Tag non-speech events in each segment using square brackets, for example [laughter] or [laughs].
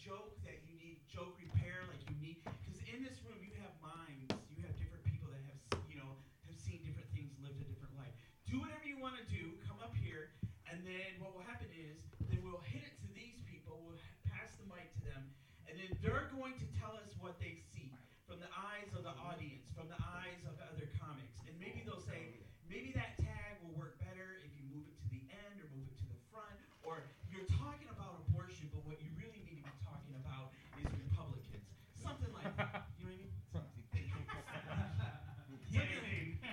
joke that you need joke repair, like you need, because in this room you have minds. You have different people that have, you know, have seen different things, lived a different life. Do whatever you want to do. Come up here, and then what will happen is then we'll hit it to these people. We'll pass the mic to them, and then they're going to tell us what they see from the eyes of the audience, from the eyes of other comics, and maybe they'll say, maybe that tag will work better if you move it to the end or move it to the front, or you're talking about abortion, but what you really need to be talking about is Republicans, something like that. You know what I mean? Something,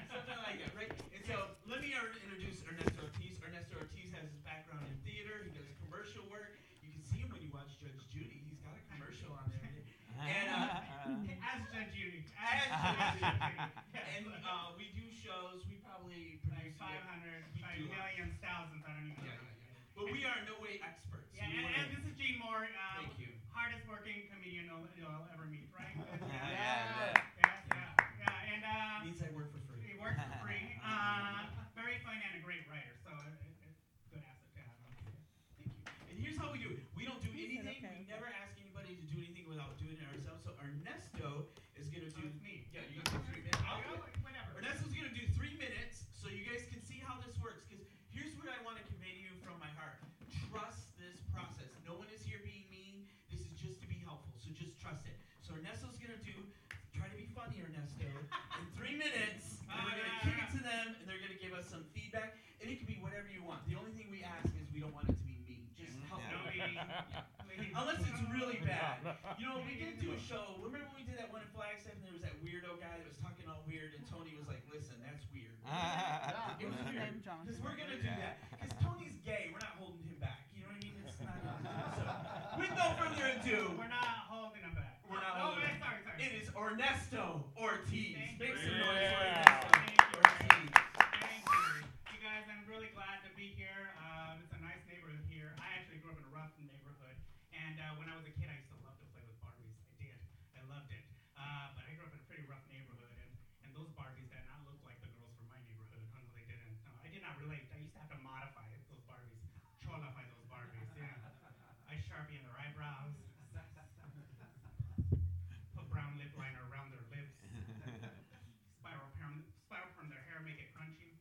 something like that, right? And so let me uh, introduce Ernesto Ortiz. Ernesto Ortiz has his background in theater. He does commercial work. You can see him when you watch Judge Judy. He's got a commercial on there. And uh, [laughs] As Judge Judy. [laughs] As Judge Judge and uh, we do shows. We probably Like produce 500, We like do. millions, thousands, I don't even Yeah, know. yeah, yeah. But we are no way experts. Yeah, and, and this is Gene Moore, um, Thank you. hardest working comedian you'll, you'll ever meet, right? Yeah, yeah, yeah. yeah, yeah, and uh, Means I work for free. he works for free. Uh, very funny and a great writer, so it, it, it's a good asset to have. Thank you. And here's how we do it. We don't do He said anything. okay. We never ask anybody to do anything without doing it ourselves. So Ernesto is gonna So do. it's me. Yeah, you can do three minutes. I'll I'll go, do it. whatever. Ernesto's gonna do three minutes, so you guys can see how this works. Because here's what I want to convey to you from my heart: trust this process. No one is here being mean. This is just to be helpful. So just trust it. So Ernesto's gonna do. Try to be funny, Ernesto. In three minutes, and we're gonna kick it to them, and they're gonna give us some feedback. And it can be whatever you want. The only thing we ask is we don't want it to be mean. Just mm-hmm. help. No meeting. Please. [laughs] Unless it's really [laughs] bad. You know, we did do a [laughs] show. Remember when we did that one in Flagstaff and there was that weirdo guy that was talking all weird and Tony was like, listen, that's weird. It was weird. Name Jonathan. Because we're going to do that. Because Tony's gay. We're not holding him back. You know what I mean? It's not. So, with no further ado, We're not holding him back. We're not oh, holding wait, him sorry, sorry. it is Ernesto Ortiz. Thank Make you. some noise for Yeah. Ernesto Thank you. Ortiz. Thank you. You guys, I'm really glad to be here. Um, it's a nice neighborhood here. I actually grew up in a rough neighborhood, and uh, when I was a kid, I used to love to play with Barbies. I did. I loved it. Uh, but I grew up in a pretty rough neighborhood, and, and those Barbies did not look like the girls from my neighborhood. No, they didn't. No, I did not relate. I used to have to modify those Barbies, trollify those Barbies. Yeah. I sharpie in their eyebrows. Put brown lip liner around their lips spiral perm, spiral perm their hair, make it crunchy,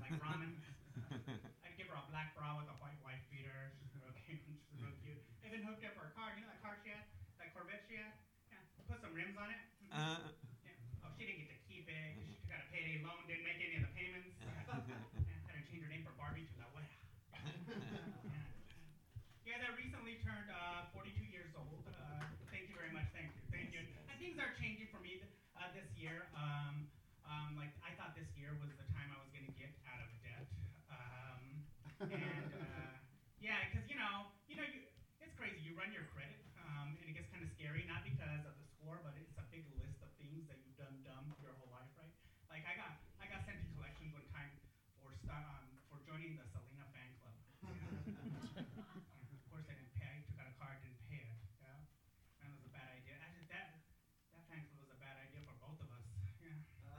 like ramen. I'd give her a black bra with a white wife beater. She's real cute. She's real cute. Even hooked up her car. You know that car she had? That Corvette she had? Yeah. Put some rims on it. Uh, Yeah. Oh, she didn't get to keep it. 'cause She got a payday loan, didn't make any of the payments. Yeah. Had to change her name for Barbie to La Wea. Yeah. Yeah, that recently turned uh, 42 years old. Uh, thank you very much. Thank you. Thank you. And things are changing for this year. Um, um, like I thought this year was the time I was going to get out of debt. Um, and uh, yeah, because you know, you know, you, it's crazy. You run your credit, um, and it gets kind of scary. Not because of the score, but it's a big list of things that you've done dumb your whole life, right? Like I got, I got sent to collections one time for sta- um, for joining the Selena fan club. of course, I didn't pay. I took out a card, didn't pay it. Yeah, that was a bad idea. Actually, that that fan club was a bad idea for both of us. Yeah.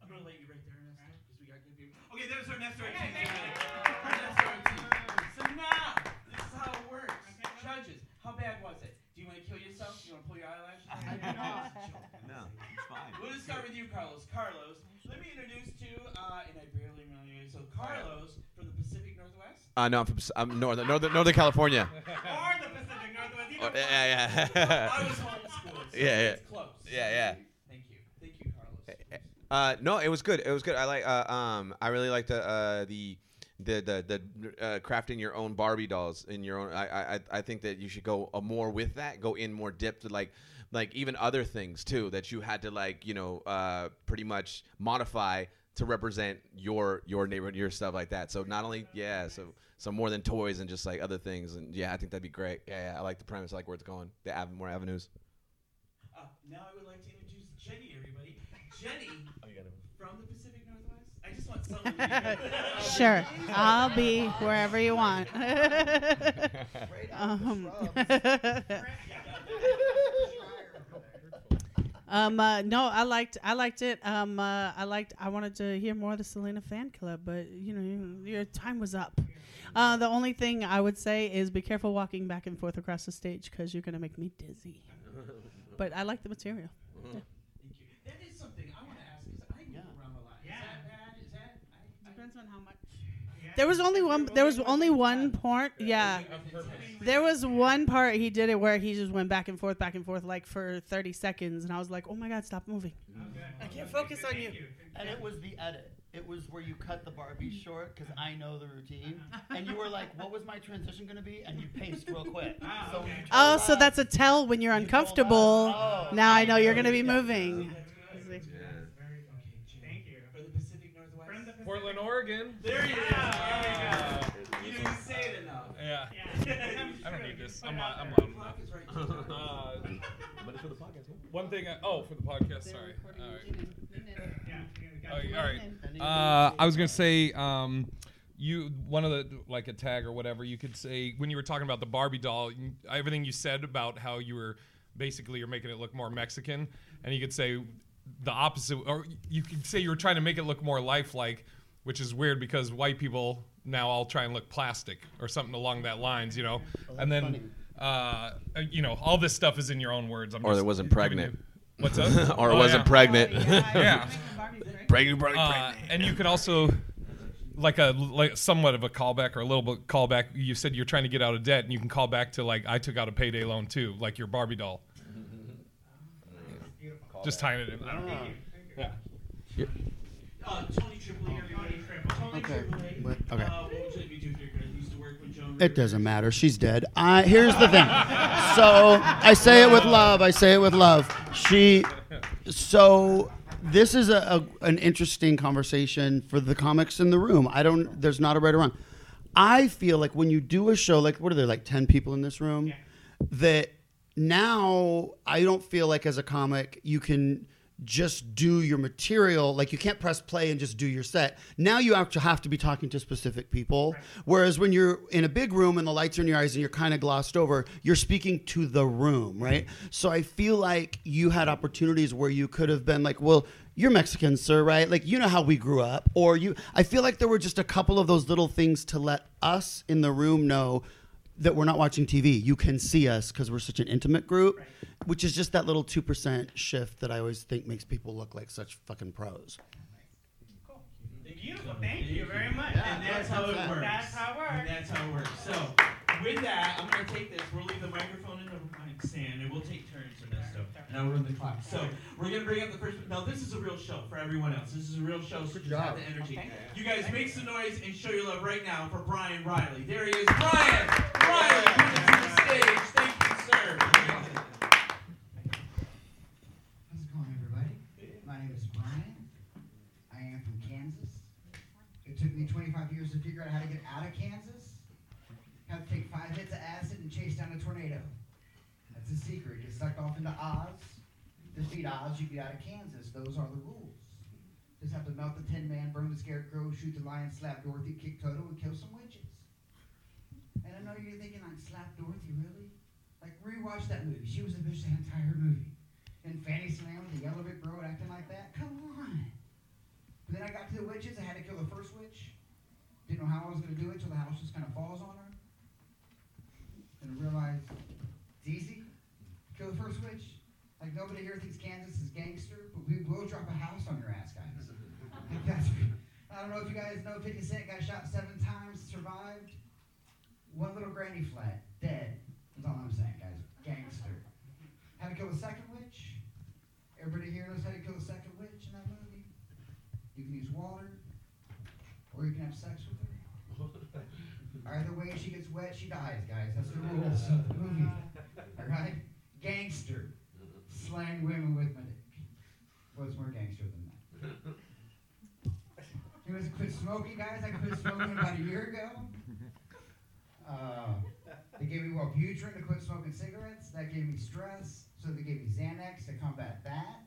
I'm going to let you right there, Ernesto, because we got good people. Okay, there's Ernesto Okay, Ortiz. thank you. Ernesto Ortiz. So now, this is how it works. Okay. Judges, how bad was it? Do you want to kill yourself? You want to pull your eyelashes? out? I do not. Joking. No, it's fine. We'll just start with you, Carlos. Carlos, let me introduce to, uh, and I barely know you. So Carlos from the Pacific Northwest, Uh, no, I'm from I'm northern, northern, northern California. or the Pacific Northwest. Oh, one. yeah, I yeah. was homeschooled. So [laughs] Yeah, yeah. It's close. Yeah, yeah. Thank you, thank you, Carlos. uh, no, it was good. It was good. I like. Uh, um, I really liked the uh, the the the, the uh, crafting your own Barbie dolls in your own. I I I think that you should go uh, more with that. Go in more depth like like even other things too that you had to like you know uh, pretty much modify to represent your your neighborhood, your stuff like that. So not only yeah, so so more than toys and just like other things. And yeah, I think that'd be great. Yeah, yeah I like the premise. I like where it's going. The av- more avenues. Uh, now I would like to introduce Jenny, everybody. Jenny from the Pacific Northwest. I just want someone. to [laughs] be good. Sure, I'll be wherever you want. [laughs] um, [laughs] um, uh, no, I liked, I liked it. Um, uh, I liked, I wanted to hear more of the Selena fan club, but you know, your time was up. Uh, the only thing I would say is be careful walking back and forth across the stage because you're gonna make me dizzy. [laughs] But I like the material. Thank you. That is something I want to ask because I move around a lot. Yeah. Is that bad? Is that? I, I, Depends on how much. Yeah. There was only one. There was only one part. Yeah. There was one part he did it where he just went back and forth, back and forth, like for 30 seconds, and I was like, "Oh my God, stop moving!" Oh. I can't focus on you. And it was the edit. It was where you cut the Barbie short because I know the routine, and you were like, "What was my transition gonna be?" And you paced real quick. Ah, so when okay. you Oh, so us- that's a tell when you're you told us, uncomfortable. oh, Now I know you're gonna be Yeah. moving. That's good. Very good. Thank you. For the Pacific Northwest. From the Pacific- Portland, Oregon. There you go. There you go. You didn't say it enough. Yeah. Yeah. [laughs] I don't need this. I'm out I'm loud enough. is right to the [laughs] Uh, But it's for the podcast. one thing. I, oh, for the podcast. Sorry. [laughs] All right. Oh, all right. Uh, I was gonna say, um, you one of the like a tag or whatever. You could say when you were talking about the Barbie doll, everything you said about how you were basically you're making it look more Mexican, and you could say the opposite, or you could say you were trying to make it look more lifelike, which is weird because white people now all try and look plastic or something along that lines, you know. and then, uh, you know, all this stuff is in your own words. I'm Or just it wasn't pregnant. you- What's up? [laughs] or it Oh, wasn't yeah. pregnant. Yeah. pregnant, pregnant, Uh, and you could also like a like somewhat of a callback or a little bit callback. You said you're trying to get out of debt, and you can call back to like I took out a payday loan too, like your Barbie doll. [laughs] Just tying it in. I don't know. Yeah. Uh, Tony Tripoli, everybody. Tony Okay. Tripoli. What- okay. Uh, what would you like me? You're used to work with Joan. It doesn't matter. She's dead. I here's the thing. [laughs] So I say it with love. I say it with love. She. So this is a, a an interesting conversation for the comics in the room. I don't. There's not a right or wrong. I feel like when you do a show, like what are there, like ten people in this room, Yeah. that now I don't feel like as a comic you can just do your material. Like you can't press play and just do your set. Now you actually have to be talking to specific people. Whereas when you're in a big room and the lights are in your eyes and you're kind of glossed over you're speaking to the room right? So i feel like you had opportunities where you could have been like well you're mexican sir right? Like you know how we grew up. Or you i feel like there were just a couple of those little things to let us in the room know that we're not watching TV. You can see us because we're such an intimate group, which is just that little 2% shift that I always think makes people look like such fucking pros. Cool. Beautiful. Thank you very much. And that's how it works. That's how it works. And that's how it works. So, with that, I'm going to take this. We'll leave the microphone in the mic stand, and we'll take turns we're stuff. And I'll run the clock. So, we're going to bring up the first. Now, this is a real show for everyone else. This is a real show. So, just have the energy. You guys make some noise and show your love right now for Brian Riley. There he is. Brian Riley, coming to the stage. Thank you, sir. How's it going, everybody? My name is Brian. I am from Kansas. It took me 25 years to figure out how to get out of Kansas. Had to take five hits of acid and chase down a tornado. That's the secret. Get sucked off into Oz. Defeat Oz, you get out of Kansas. Those are the rules. Just have to melt the Tin Man, burn the Scarecrow, shoot the lion, slap Dorothy, kick Toto, and kill some witches. And I know you're thinking, like, slap Dorothy, really? Like, rewatch that movie. She was a bitch the entire movie and Fanny Slam with the yellow brick road acting like that? Come on. But then I got to the witches. I had to kill the first witch. Didn't know how I was going to do it till the house just kind of falls on her. And I realized it's easy. Kill the first witch. Like nobody here thinks Kansas is gangster, but we will drop a house on your ass, guys. [laughs] Like, I don't know if you guys know 50 Cent got shot seven times, survived. One little granny flat, dead. That's all I'm saying, guys. Gangster. How to kill the second witch? Everybody here knows how to kill the second witch in that movie. You can use water, or you can have sex with her. [laughs] Either way, she gets wet, she dies, guys. That's the [laughs] rules of the movie. All right? Gangster. slang women with my dick. What's more gangster than that? [laughs] It was quit smoking, guys. I quit smoking about a year ago. Uh, they gave me Wellbutrin to quit smoking cigarettes. That gave me stress. So they gave me Xanax to combat that.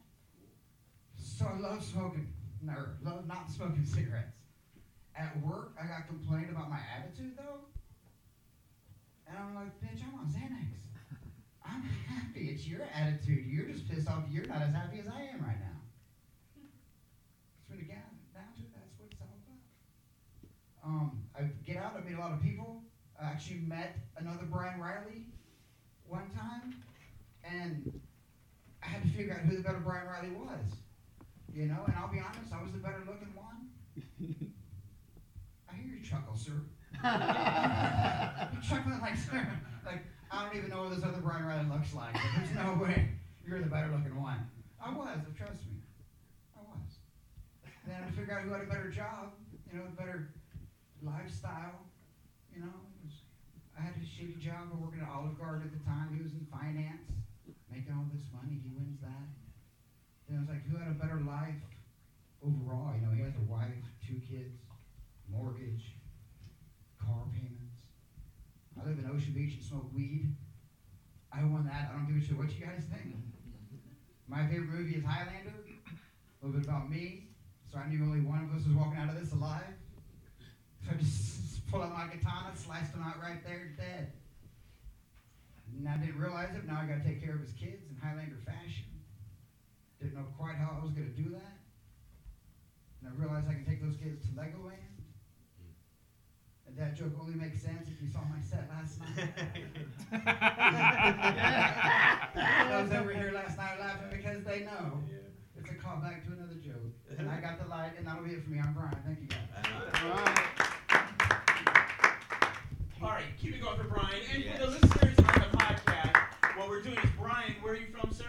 So I love smoking, or love not smoking [laughs] cigarettes. At work, I got complained about my attitude though. And I'm like, bitch, I'm on Xanax. I'm happy. It's your attitude. You're just pissed off. You're not as happy as I am right now. It's got down to that's what it's all about. Um, I get out. I meet a lot of people. I actually met another Brian Riley one time, and I had to figure out who the better Brian Riley was. You know, and I'll be honest, I was the better looking one. [laughs] I hear you chuckle, sir. [laughs] You're chuckling like, sir, [laughs] like I don't even know what this other Brian Riley looks like. But there's no [laughs] way you're the better looking one. I was, trust me, I was. Then I figured out who had a better job, you know, a better lifestyle. You know, was, I had a shitty job. Working at Olive Garden at the time. He was in finance, making all this money. He wins that. Then I was like, who had a better life overall? You know, he has a wife, two kids, mortgage, car payments. I live in Ocean Beach and smoke weed. I want that. I don't give a shit what you guys think. My favorite movie is Highlander. A little bit about me. So I knew only one of us was walking out of this alive. So I just [laughs] pulled out my katana, sliced him out right there, dead. And I didn't realize it. Now I got to take care of his kids in Highlander fashion. Didn't know quite how I was going to do that. And I realized I can take those kids to Legoland. And that joke only makes sense if you saw my set last night. [laughs] I was over here last night laughing because they know it's a callback to another joke. And I got the light, and that'll be it for me. I'm Brian. Thank you guys. All right. All right, keep it going for Brian. And for the listeners on the podcast, what we're doing is Brian, where are you from, sir?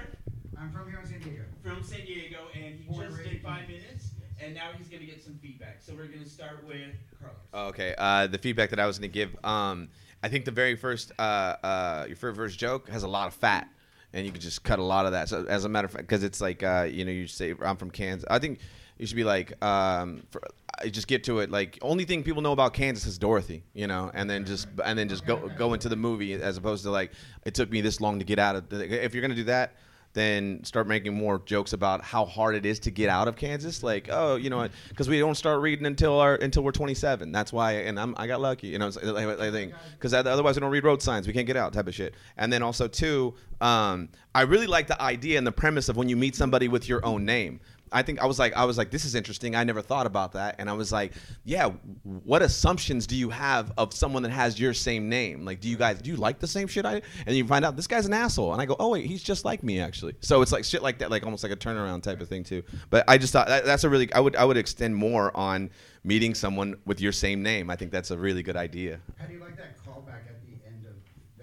I'm from here in San Diego. From San Diego, and he Born just raised did five Phoenix. minutes, and now he's going to get some feedback. So we're going to start with Carlos. Okay. Uh, the feedback that I was going to give, um, I think the very first, uh, uh, your first joke has a lot of fat, and you could just cut a lot of that. So as a matter of fact, because it's like, uh, you know, you say I'm from Kansas. I think you should be like, um, for, I just get to it. Like, only thing people know about Kansas is Dorothy, you know, and then just and then just go go into the movie as opposed to like, it took me this long to get out of. The, if you're gonna do that. Then start making more jokes about how hard it is to get out of Kansas. Like, oh, you know, because we don't start reading until our until we're 27. That's why, and I'm I got lucky, you know. I, think because otherwise we don't read road signs, we can't get out, type of shit. And then also too, um, I really like the idea and the premise of when you meet somebody with your own name. I think I was like I was like this is interesting. I never thought about that, and I was like, yeah, what assumptions do you have of someone that has your same name? Like, do you guys do you like the same shit? I and you find out this guy's an asshole, and I go, oh wait, he's just like me actually. So it's like shit like that, like almost like a turnaround type of thing too. But I just thought that, that's a really I would I would extend more on meeting someone with your same name. I think that's a really good idea. How do you like that callback at the end of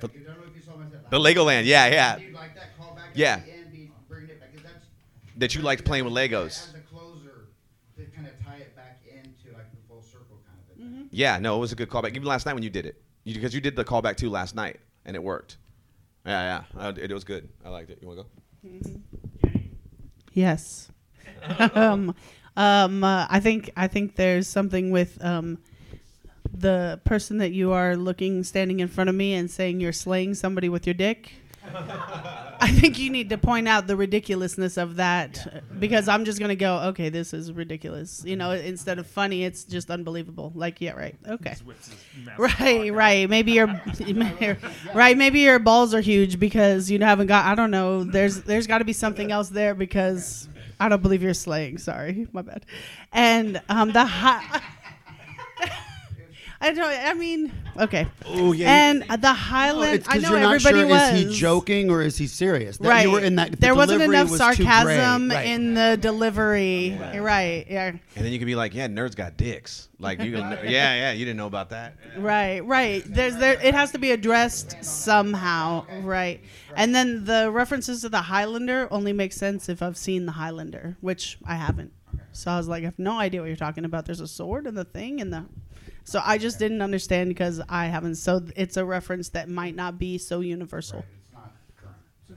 that? The- I don't know if you saw my The Legoland, yeah, yeah. Do you like that callback Yeah. at the end, be, bringing it back? 'Cause that's That you liked playing with Legos. As a closer, to kind of tie it back into like the full circle kind of a thing. Yeah, no, it was a good callback. Even last night when you did it, because you, did the callback too last night, and it worked. Yeah, yeah, uh, it, it was good. I liked it. You want to go? Yes. [laughs] um, um, uh, I think I think there's something with um, the person that you are looking standing in front of me and saying you're slaying somebody with your dick. I think you need to point out the ridiculousness of that uh, because I'm just gonna go, okay, this is ridiculous. You know, instead of funny, it's just unbelievable. Like, yeah, right, okay. Right, right. Maybe your [laughs] right. Maybe your balls are huge because you haven't got. I don't know. There's there's got to be something else there because I don't believe you're slaying. Sorry, my bad. And um, the high. [laughs] I don't. I mean, okay. Oh yeah. And the No, Highland. it's I know you're not everybody sure was. is he joking or is he serious. That- Right. You were in that. the there wasn't enough was sarcasm Right. in the delivery. Right. Yeah. And then you could be like, yeah, nerds got dicks. Like you, can, [laughs] yeah, yeah, you didn't know about that. Right, right. There's there it has to be addressed somehow, right? And then the references to the Highlander only make sense if I've seen the Highlander, which I haven't. So I was like, I have no idea what you're talking about. There's a sword and the thing and the so I just didn't understand because I haven't. So it's a reference that might not be so universal. Right, it's not current. So,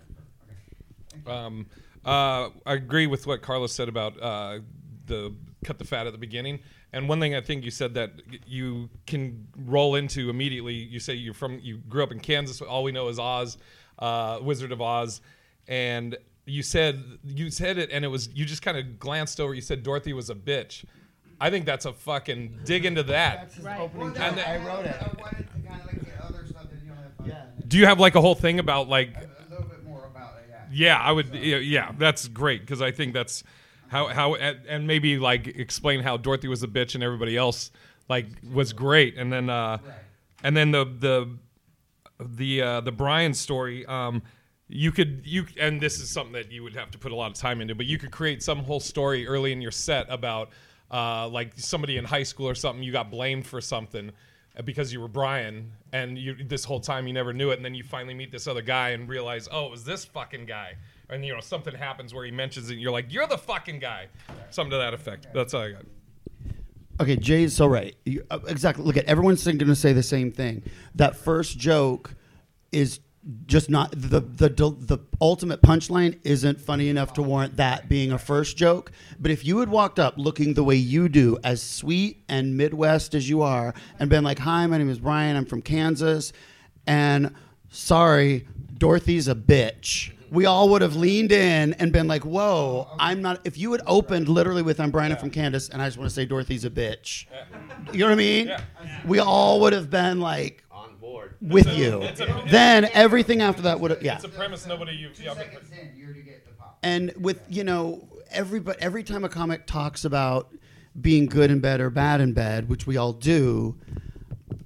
okay. Um, uh, I agree with what Carlos said about uh, the cut the fat at the beginning. And one thing I think you said that you can roll into immediately. You say you're from you grew up in Kansas. All we know is Oz, uh, Wizard of Oz, and you said you said it, and it was you just kind of glanced over. You said Dorothy was a bitch. I think that's a fucking dig into that. That's his Right. opening. And joke. the- I wrote it. I wanted to kind of like get other stuff that you don't have. Yeah. Do you have like a whole thing about like A little bit more about it, yeah. Yeah, I would. Yeah, yeah that's great because I think that's how how and and maybe like explain how Dorothy was a bitch and everybody else like was great, and then uh, Right. and then the the the uh, the Brian story. Um, you could you and this is something that you would have to put a lot of time into, but you could create some whole story early in your set about uh, like somebody in high school or something. You got blamed for something because you were Brian, and you this whole time you never knew it, and then you finally meet this other guy and realize, oh, it was this fucking guy, and you know something happens where he mentions it, and you're like, you're the fucking guy, something to that effect. That's all I got. Okay, Jay's so right. You, uh, exactly. Look at everyone's going to say the same thing. That first joke is just not the the the ultimate punchline isn't funny enough to warrant that being a first joke. But if you had walked up looking the way you do, as sweet and Midwest as you are, and been like, "Hi, my name is Brian. I'm from Kansas," and sorry, Dorothy's a bitch. We all would have leaned in and been like, "Whoa, I'm not." If you had opened literally with "I'm Brian I'm from Kansas," and I just want to say Dorothy's a bitch, you know what I mean? We all would have been like On board. with you. Then everything after that would have, yeah. It's a premise nobody you. Two Yeah, seconds in, you're to get the pop. And with you know every but every time a comic talks about being good in bed or bad in bed, which we all do,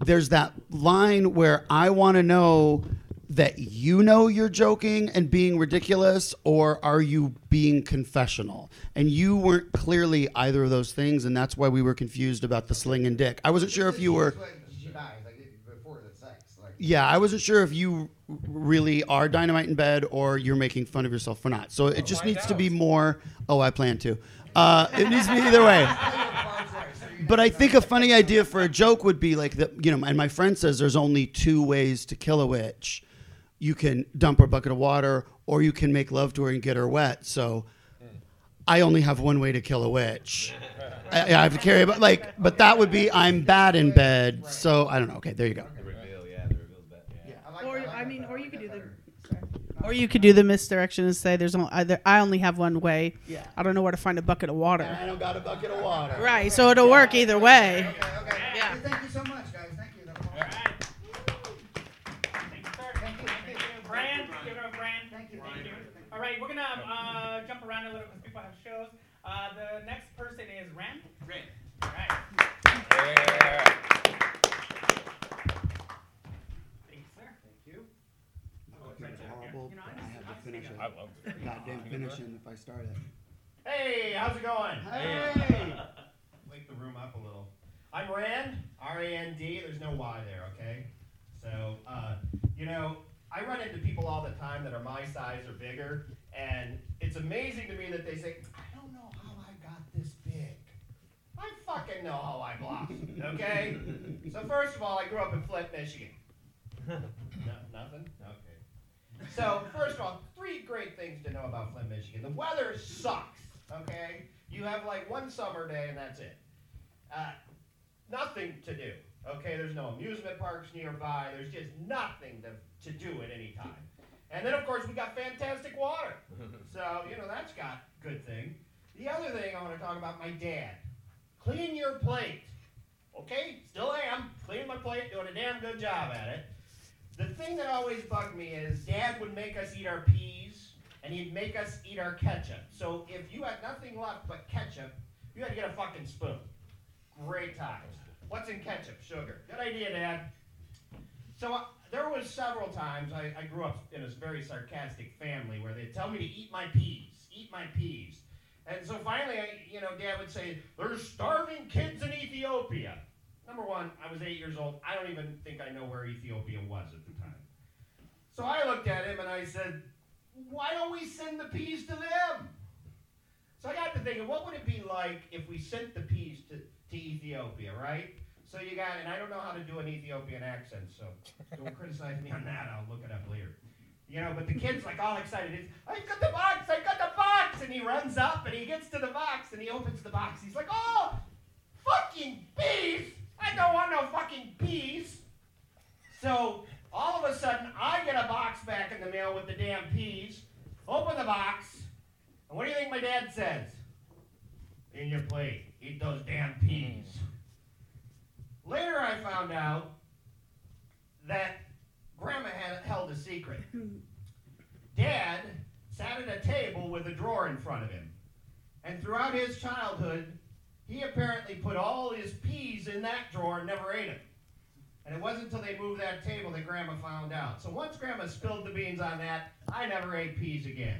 there's that line where I want to know that you know you're joking and being ridiculous or are you being confessional and you weren't clearly either of those things and that's why we were confused about the sling and dick i wasn't sure if you were She dies, like before the sex. Like, yeah i wasn't sure if you really are dynamite in bed or you're making fun of yourself for not so it just needs to be more oh i plan to uh, it needs to be either way but I think a funny idea for a joke would be like that, you know, and my friend says there's only two ways to kill a witch. You can dump her a bucket of water, or you can make love to her and get her wet. So I only have one way to kill a witch. I, I have to carry, but like, but that would be I'm bad in bed. So I don't know. Okay, there you go. The reveal, yeah, the reveal's bad. Yeah. I like Or that, I like I that mean, or you could do the. Better. Or you could do the misdirection and say, "There's only either I only have one way. Yeah. I don't know where to find a bucket of water." I don't got a bucket of water. Right. So it'll work either way. Okay, okay. Yeah. Thank you so much, guys. Thank you. That was All awesome. right. Thank you, sir. Thank you. Thank you. Brand, give it a brand. Thank you. Thank you. All right, we're gonna uh, jump around a little because people have shows. Uh, the next person is Ram. Great. All right. Thank you, sir. Thank you. Horrible, You know, but I I just- have I to just finish it. I love it. Goddamn finishing if I start it. Hey, how's it going? Hey. [laughs] Wake the room up a little. I'm Rand, R-A-N-D. There's no Y there, okay? So, uh, you know, I run into people all the time that are my size or bigger, and it's amazing to me that they say, I don't know how I got this big. I fucking know how I blossomed, [laughs] okay? so first of all, I grew up in Flint, Michigan. [laughs] no, nothing? Okay. So, first of all, three great things to know about Flint, Michigan. The weather sucks, okay? You have like one summer day and that's it. Uh, nothing to do, okay? There's no amusement parks nearby. There's just nothing to, to do at any time. And then, of course, we got fantastic water. [laughs] So, you know, that's got good thing. The other thing I want to talk about, my dad. Clean your plate. Okay? Still am. Cleaning my plate, doing a damn good job at it. The thing that always bugged me is Dad would make us eat our peas, and he'd make us eat our ketchup. So if you had nothing left but ketchup, you had to get a fucking spoon. Great times. What's in ketchup? Sugar. Good idea, Dad. So uh, there was several times I, I grew up in a very sarcastic family where they'd tell me to eat my peas, eat my peas. And so finally, I, you know, Dad would say, "There's starving kids in Ethiopia." Number one, I was eight years old. I don't even think I know where Ethiopia was at the time. So I looked at him and I said, "Why don't we send the peas to them?" So I got to thinking, what would it be like if we sent the peas to, to Ethiopia, right? So you got, and I don't know how to do an Ethiopian accent, so don't [laughs] criticize me on that. I'll look it up later. You know, but the kid's like all excited. He's, I got the box, I got the box, and he runs up and he gets to the box and he opens the box. He's like, oh, fucking peas! I don't want no fucking peas. So all of a sudden, I get a box back in the mail with the damn peas. Open the box, and what do you think my dad says? In your plate, eat those damn peas. Later, I found out that Grandma had held a secret. [laughs] Dad sat at a table with a drawer in front of him, and throughout his childhood, he apparently put all his peas in that drawer and never ate them. And it wasn't until they moved that table that Grandma found out. So once Grandma spilled the beans on that, I never ate peas again.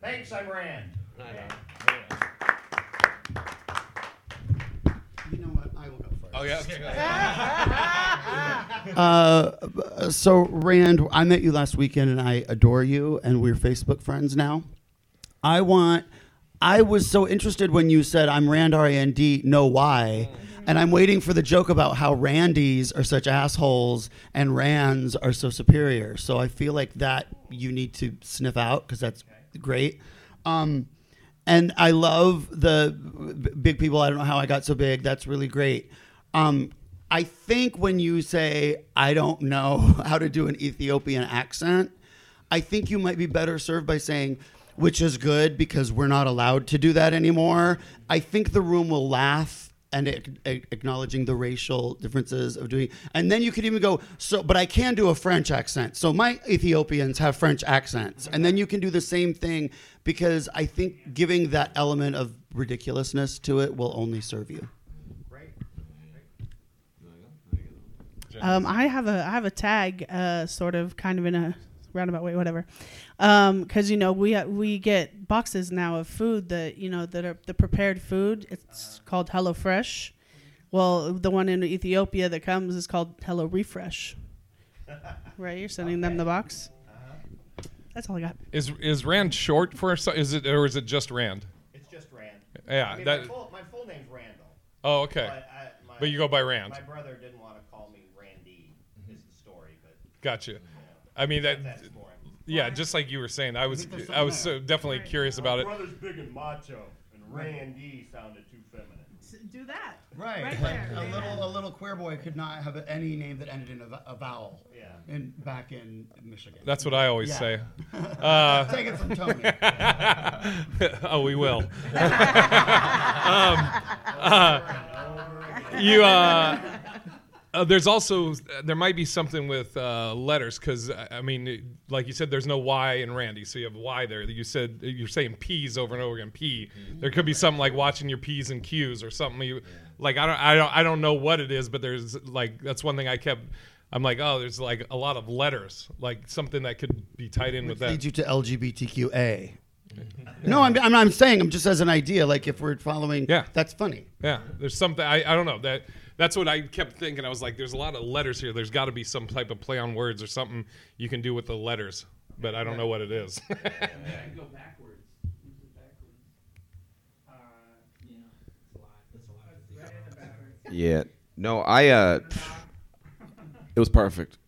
Thanks, I'm Rand. You know what? I will go first. Oh yeah. Okay. [laughs] Uh, so Rand, I met you last weekend, and I adore you, and we're Facebook friends now. I want. I was so interested when you said I'm Rand R A N D. no why? And I'm waiting for the joke about how Randys are such assholes and Rands are so superior. So I feel like that you need to sniff out because that's great. Um, and I love the big people. I don't know how I got so big. That's really great. Um, I think when you say I don't know [laughs] how to do an Ethiopian accent, I think you might be better served by saying, which is good because we're not allowed to do that anymore. I think the room will laugh and ac- ac- acknowledging the racial differences of doing, and then you could even go, so, but I can do a French accent. So my Ethiopians have French accents, and then you can do the same thing because I think giving that element of ridiculousness to it will only serve you. Um, I have a I have a tag, uh, sort of, kind of in a roundabout way, whatever. Um, because you know we ha- we get boxes now of food that you know that are the prepared food. It's called Hello Fresh. Well, the one in Ethiopia that comes is called Hello Refresh. [laughs] Right, you're sending them the box. Uh-huh. That's all I got. Is is Rand short for so- is it or is it just Rand? It's just Rand. Yeah, I mean, that- my, full, my full name's Randall. Oh, okay. But, I, my, But you go by Rand. My brother didn't want to call me Randy, is the story, but Gotcha. I mean that. that's. Yeah, just like you were saying, I was think I was so definitely curious about it. brother's big and macho, and Randy sounded too feminine. Do that. Right, Right like there. a little a little queer boy could not have any name that ended in a, v- a vowel. Yeah. In back in Michigan. That's what I always Yeah. say. [laughs] Uh, Take it from Tony. [laughs] oh, we will. [laughs] um, uh, you uh, uh, there's also there might be something with uh, letters because I mean, like you said, there's no Y in Randy, so you have Y there. You said you're saying P's over and over again. P. There could be something like watching your P's and Q's or something. You, Like I don't I don't I don't know what it is, but there's like that's one thing I kept. I'm like, oh, there's like a lot of letters, like something that could be tied in with that. Leads you to LGBTQA. No, I'm, I'm, I'm saying, I'm just as an idea, like if we're following, Yeah. that's funny. Yeah, there's something I, I don't know that that's what I kept thinking. I was like, there's a lot of letters here. There's got to be some type of play on words or something you can do with the letters, but I don't know what it is. [laughs] go backwards. Use it backwards. Uh, yeah, it's a lot. That's. Yeah. No, I uh [laughs] it was perfect.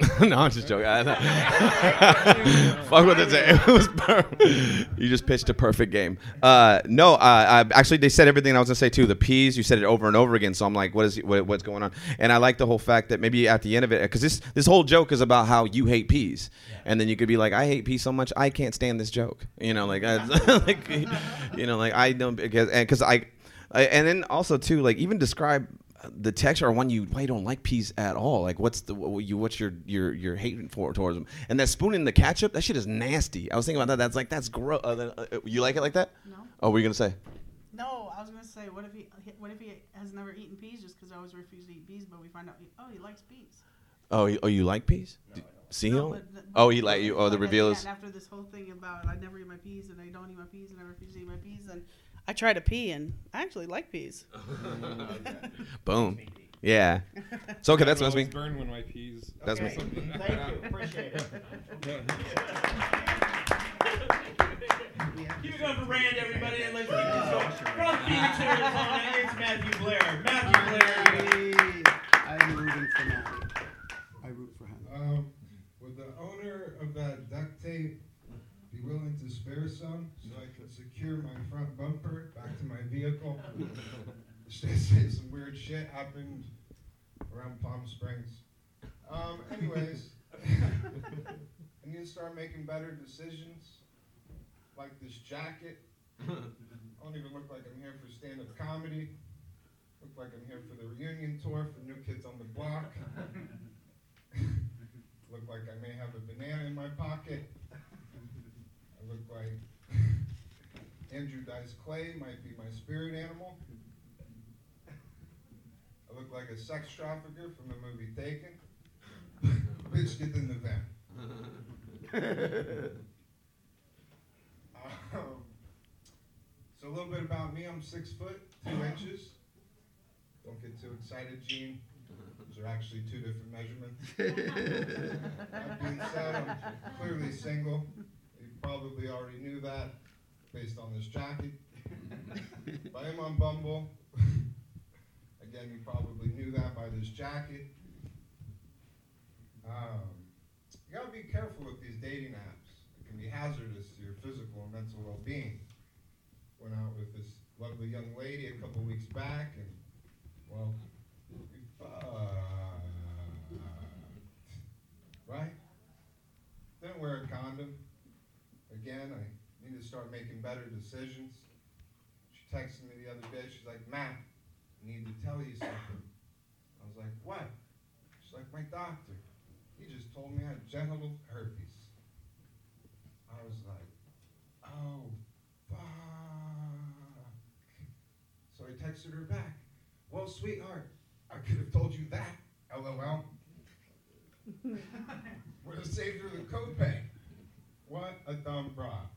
[laughs] no, I'm just joking. I know. [laughs] Fuck what they say. [laughs] It was perfect. You just pitched a perfect game. Uh, no, uh, I, actually, they said everything I was gonna say too. The P's, you said it over and over again. So I'm like, what is what, what's going on? And I like the whole fact that maybe at the end of it, because this this whole joke is about how you hate peas, and then you could be like, I hate peas so much, I can't stand this joke. You know, like, I, like you know, like I don't because and because I, I, and then also too, like even describe the texture or one you why you don't like peas at all. Like what's the what you what's your your your hate for towards them? And that spoon in the ketchup, that shit is nasty. I was thinking about that. That's like that's gross. Uh, uh, uh, you like it like that? No. Oh, what were you gonna say? No, I was gonna say, what if he, what if he has never eaten peas just because I always refuse to eat peas, but we find out, he, oh, he likes peas. Oh, you, oh, you like peas? D- See No, him? but- but- Oh, he like you. Oh, the reveal is. after this whole thing about I never eat my peas and I don't eat my peas and I refuse to eat my peas and I try to pee and I actually like peas. [laughs] [laughs] Boom. Yeah. [laughs] So okay, that's I that's me. always burn when my peas. That's me. Okay, Thank you. Appreciate it. Keep it going for Rand, everybody, and let's keep this going. From Phoenix, Arizona, it's Matthew Blair. Matthew Blair. I'm rooting for Matty. I root for him. Um, would the owner of that duct zone so I can secure my front bumper back to my vehicle. [laughs] Some weird shit happened around Palm Springs? Um, anyways, [laughs] I need to start making better decisions. Like this jacket. I don't even look like I'm here for stand-up comedy. Look like I'm here for the reunion tour for New Kids on the Block. [laughs] look like I may have a banana in my pocket. Look like Andrew Dice Clay might be my spirit animal. I look like a sex trafficker from the movie Taken. Bitch, get in the van. Um, so a little bit about me. I'm six foot two inches. Don't get too excited, Gene. Those are actually two different measurements. That being said, I'm clearly single. Probably already knew that based on this jacket. [laughs] But I am on Bumble. [laughs] Again, you probably knew that by this jacket. Um, you gotta be careful with these dating apps. It can be hazardous to your physical and mental well-being. Went out with this lovely young lady a couple weeks back, and well, we fucked. Right? Didn't wear a condom. Again, I need to start making better decisions. She texted me the other day. She's like, Matt, I need to tell you something. I was like, what? She's like, my doctor. He just told me I had genital herpes. I was like, oh, fuck. So I texted her back. Well, sweetheart, I could have told you that. LOL. [laughs] Would have saved her the copay. What a dumb broad.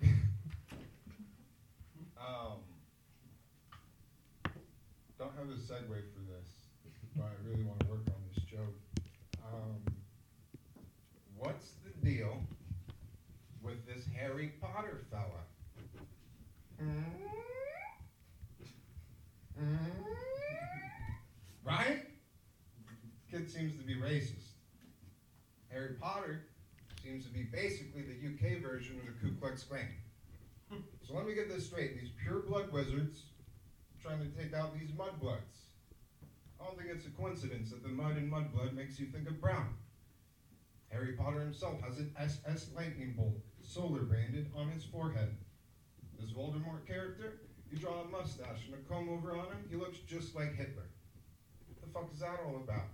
[laughs] um, don't have a segue for this, but I really want to work on this joke. Um, what's the deal with this Harry Potter fella? Right? Kid seems to be racist. Harry Potter seems to be basically the UK version of the Ku Klux Klan. [laughs] So let me get this straight. These pure blood wizards trying to take out these mudbloods. I don't think it's a coincidence that the mud in mudblood makes you think of brown. Harry Potter himself has an SS lightning bolt, solar branded, on his forehead. This Voldemort character, you draw a mustache and a comb over on him, he looks just like Hitler. What the fuck is that all about?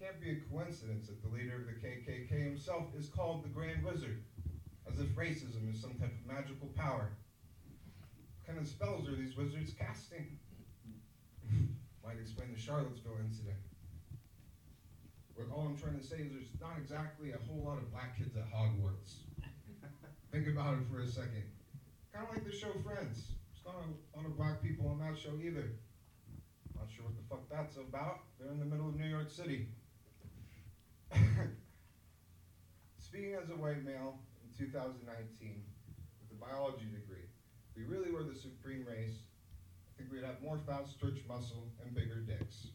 Can't be a coincidence that the leader of the KKK himself is called the Grand Wizard, as if racism is some type of magical power. What kind of spells are these wizards casting? [laughs] Might explain the Charlottesville incident. Look, all I'm trying to say is there's not exactly a whole lot of black kids at Hogwarts. [laughs] Think about it for a second. Kind of like the show Friends. There's not a lot of black people on that show either. Not sure what the fuck that's about. They're in the middle of New York City. [coughs] Speaking as a white male in 2019 with a biology degree, we really were the supreme race, I think we'd have more fat, stretch muscle and bigger dicks.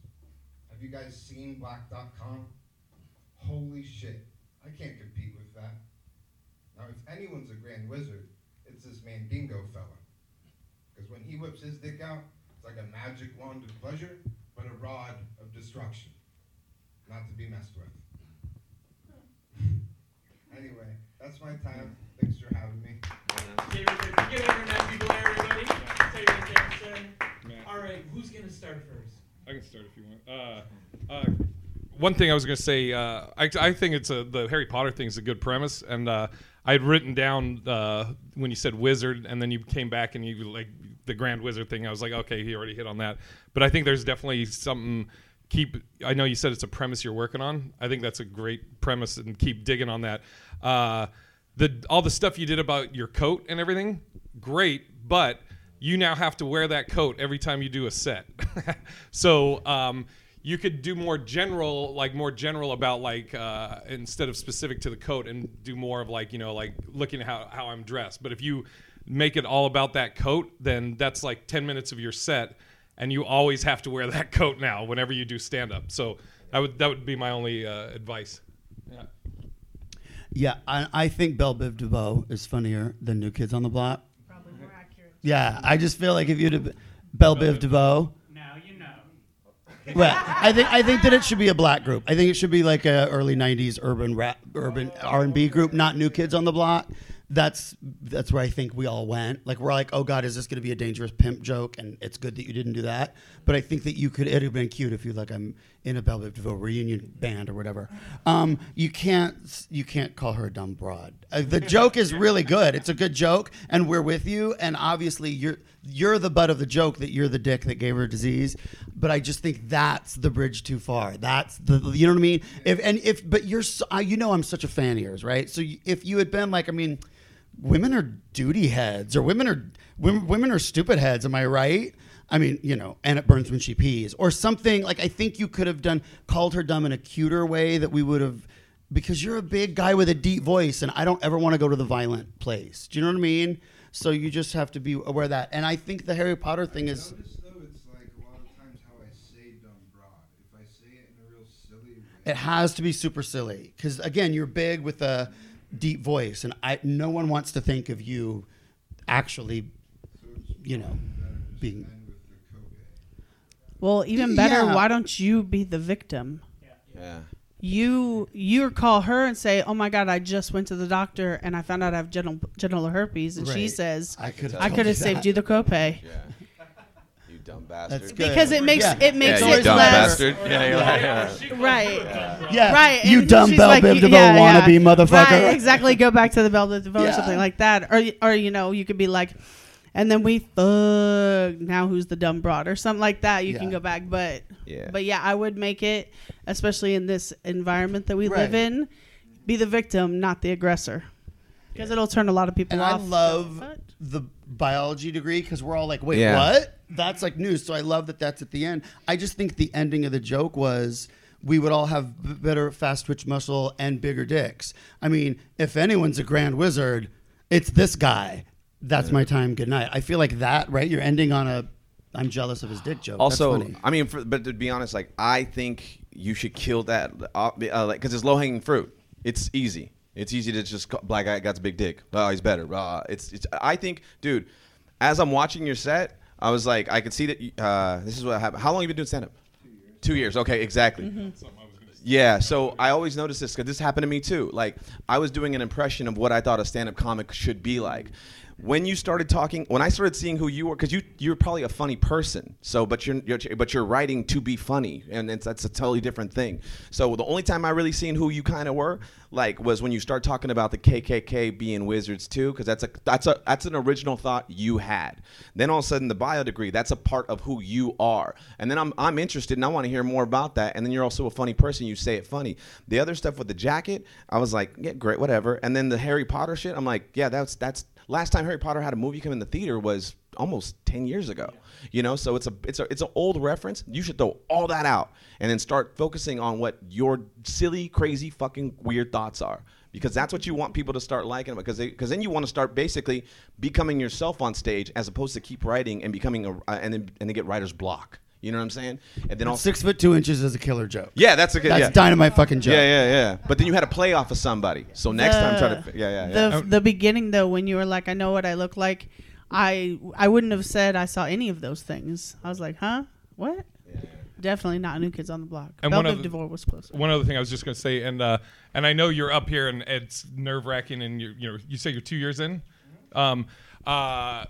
Have you guys seen black.com? Holy shit. I can't compete with that. Now, if anyone's a grand wizard, it's this Mandingo fella. Because when he whips his dick out, it's like a magic wand of pleasure, but a rod of destruction. Not to be messed with. Anyway, that's my time. Thanks for having me. David, give it a nice people, everybody. Say your name, sir. Matt. All right, who's gonna start first? I can start if you want. Uh, uh, one thing I was going to say, uh, I, I think it's a the Harry Potter thing is a good premise, and uh, I had written down uh, when you said wizard, and then you came back and you like the Grand Wizard thing. I was like, okay, he already hit on that, but I think there's definitely something. Keep. I know you said it's a premise you're working on. I think that's a great premise, and keep digging on that. Uh, the all the stuff you did about your coat and everything, great, but you now have to wear that coat every time you do a set. [laughs] so um, you could do more general, like more general about like uh, instead of specific to the coat, and do more of like you know like looking at how how I'm dressed. But if you make it all about that coat, then that's like ten minutes of your set, and you always have to wear [laughs] that coat now whenever you do stand up. So that would that would be my only uh, advice. Yeah. Yeah, I, I think Belle Biv DeVoe is funnier than New Kids on the Block. Probably more accurate. Yeah, I just feel like if you'd have Belle Biv DeVoe. Now you know. Well, I think I think that it should be a black group. I think it should be like a early '90s urban rap, urban R&B group, not New Kids on the Block. That's that's where I think we all went. Like we're like, oh God, is this going to be a dangerous pimp joke? And it's good that you didn't do that. But I think that you could. It'd have been cute if you like I'm in a Belle reunion band or whatever. Um, you can't you can't call her a dumb broad. Uh, the joke is really good. It's a good joke, and we're with you. And obviously, you're you're the butt of the joke that you're the dick that gave her disease. But I just think that's the bridge too far. That's the you know what I mean. If and if but you're so, uh, you know I'm such a fan of yours, right? So if you had been like I mean, women are duty heads or women are women, women are stupid heads. Am I right? I mean, you know, and it burns when she pees, or something like. I think you could have done called her dumb in a cuter way that we would have, because you're a big guy with a deep voice, and I don't ever want to go to the violent place. Do you know what I mean? So you just have to be aware of that. And I think the Harry Potter thing is. Notice though, it's like a lot of times how I say dumb broad. If I say it in a real silly It has to be super silly because again, you're big with a deep voice, and I no one wants to think of you actually, so you know, being. end with the Kobe. Well, even better, Yeah. why don't you be the victim? Yeah. You you call her and say, "Oh my God, I just went to the doctor and I found out I have genital, genital herpes," and she Right. says, I could "I could have saved you the copay." Yeah. You dumb bastard. That's good. Because it makes Yeah. it makes yeah, it dumb less bastard. Yeah, you're like, yeah. right. Yeah, Right, You and dumb she's Belle like, Biv y- DeVoe yeah, yeah. wannabe motherfucker. Right, exactly. Go back to the Belle Biv DeVoe or Yeah. something like that, or or you know, you could be like, and then we fuck. Now who's the dumb broad or something like that? You can Yeah. go back, but Yeah. but yeah, I would make it, especially in this environment that we live Right. in, be the victim, not the aggressor, because it'll turn a lot of people And I off. love What? The biology degree because we're all like, wait, Yeah. what? That's like news. So I love that that's at the end. I just think the ending of the joke was we would all have b- better fast twitch muscle and bigger dicks. I mean, if anyone's a grand wizard, it's this guy. That's my time. Good night. I feel like that, right? You're ending on a I'm jealous of his dick joke. Also, That's funny. I mean, for, but to be honest, like I think you should kill that, uh, uh, like, because it's low hanging fruit. It's easy. It's easy to just call, black guy got a big dick. Oh, he's better. Uh, it's, it's. I think, dude. As I'm watching your set, I was like, I could see that. you- Uh, this is what happened. How long have you been doing stand up? Two years. Okay, exactly. Yeah, so I always notice this because this happened to me too. Like I was doing an impression of what I thought a stand-up comic should be like. When you started talking, when I started seeing who you were, because you you're probably a funny person. So, but you're, you're but you're writing to be funny, and that's a totally different thing. So the only time I really seen who you kind of were, like, was when you start talking about the KKK being wizards too, because that's a that's a that's an original thought you had. Then all of a sudden the bio degree, that's a part of who you are. And then I'm I'm interested and I want to hear more about that. And then you're also a funny person. You say it funny. The other stuff with the jacket, I was like, yeah, great, whatever. And then the Harry Potter shit, I'm like, yeah, that's that's last time Harry Potter had a movie come in the theater was almost 10 years ago you know? So it's a it's a it's an old reference. You should throw all that out and then start focusing on what your silly crazy fucking weird thoughts are because that's what you want people to start liking because because then you want to start basically becoming yourself on stage as opposed to keep writing and becoming a uh, and then and then get writer's block you know what i'm saying and then also Six foot two inches is a killer joke. yeah that's a good That's yeah. dynamite fucking joke. yeah yeah yeah but then you had to play off of somebody so next time try to yeah yeah yeah The the beginning though, when you were like, "I know what I look like," I I wouldn't have said I saw any of those things. I was like, "Huh? What?" Definitely not New Kids on the Block. And Belle one of Biv the- was close. One other thing I was just going to say, and uh, and I know you're up here, and it's nerve wracking, and you you know you say you're two years in. Um, uh,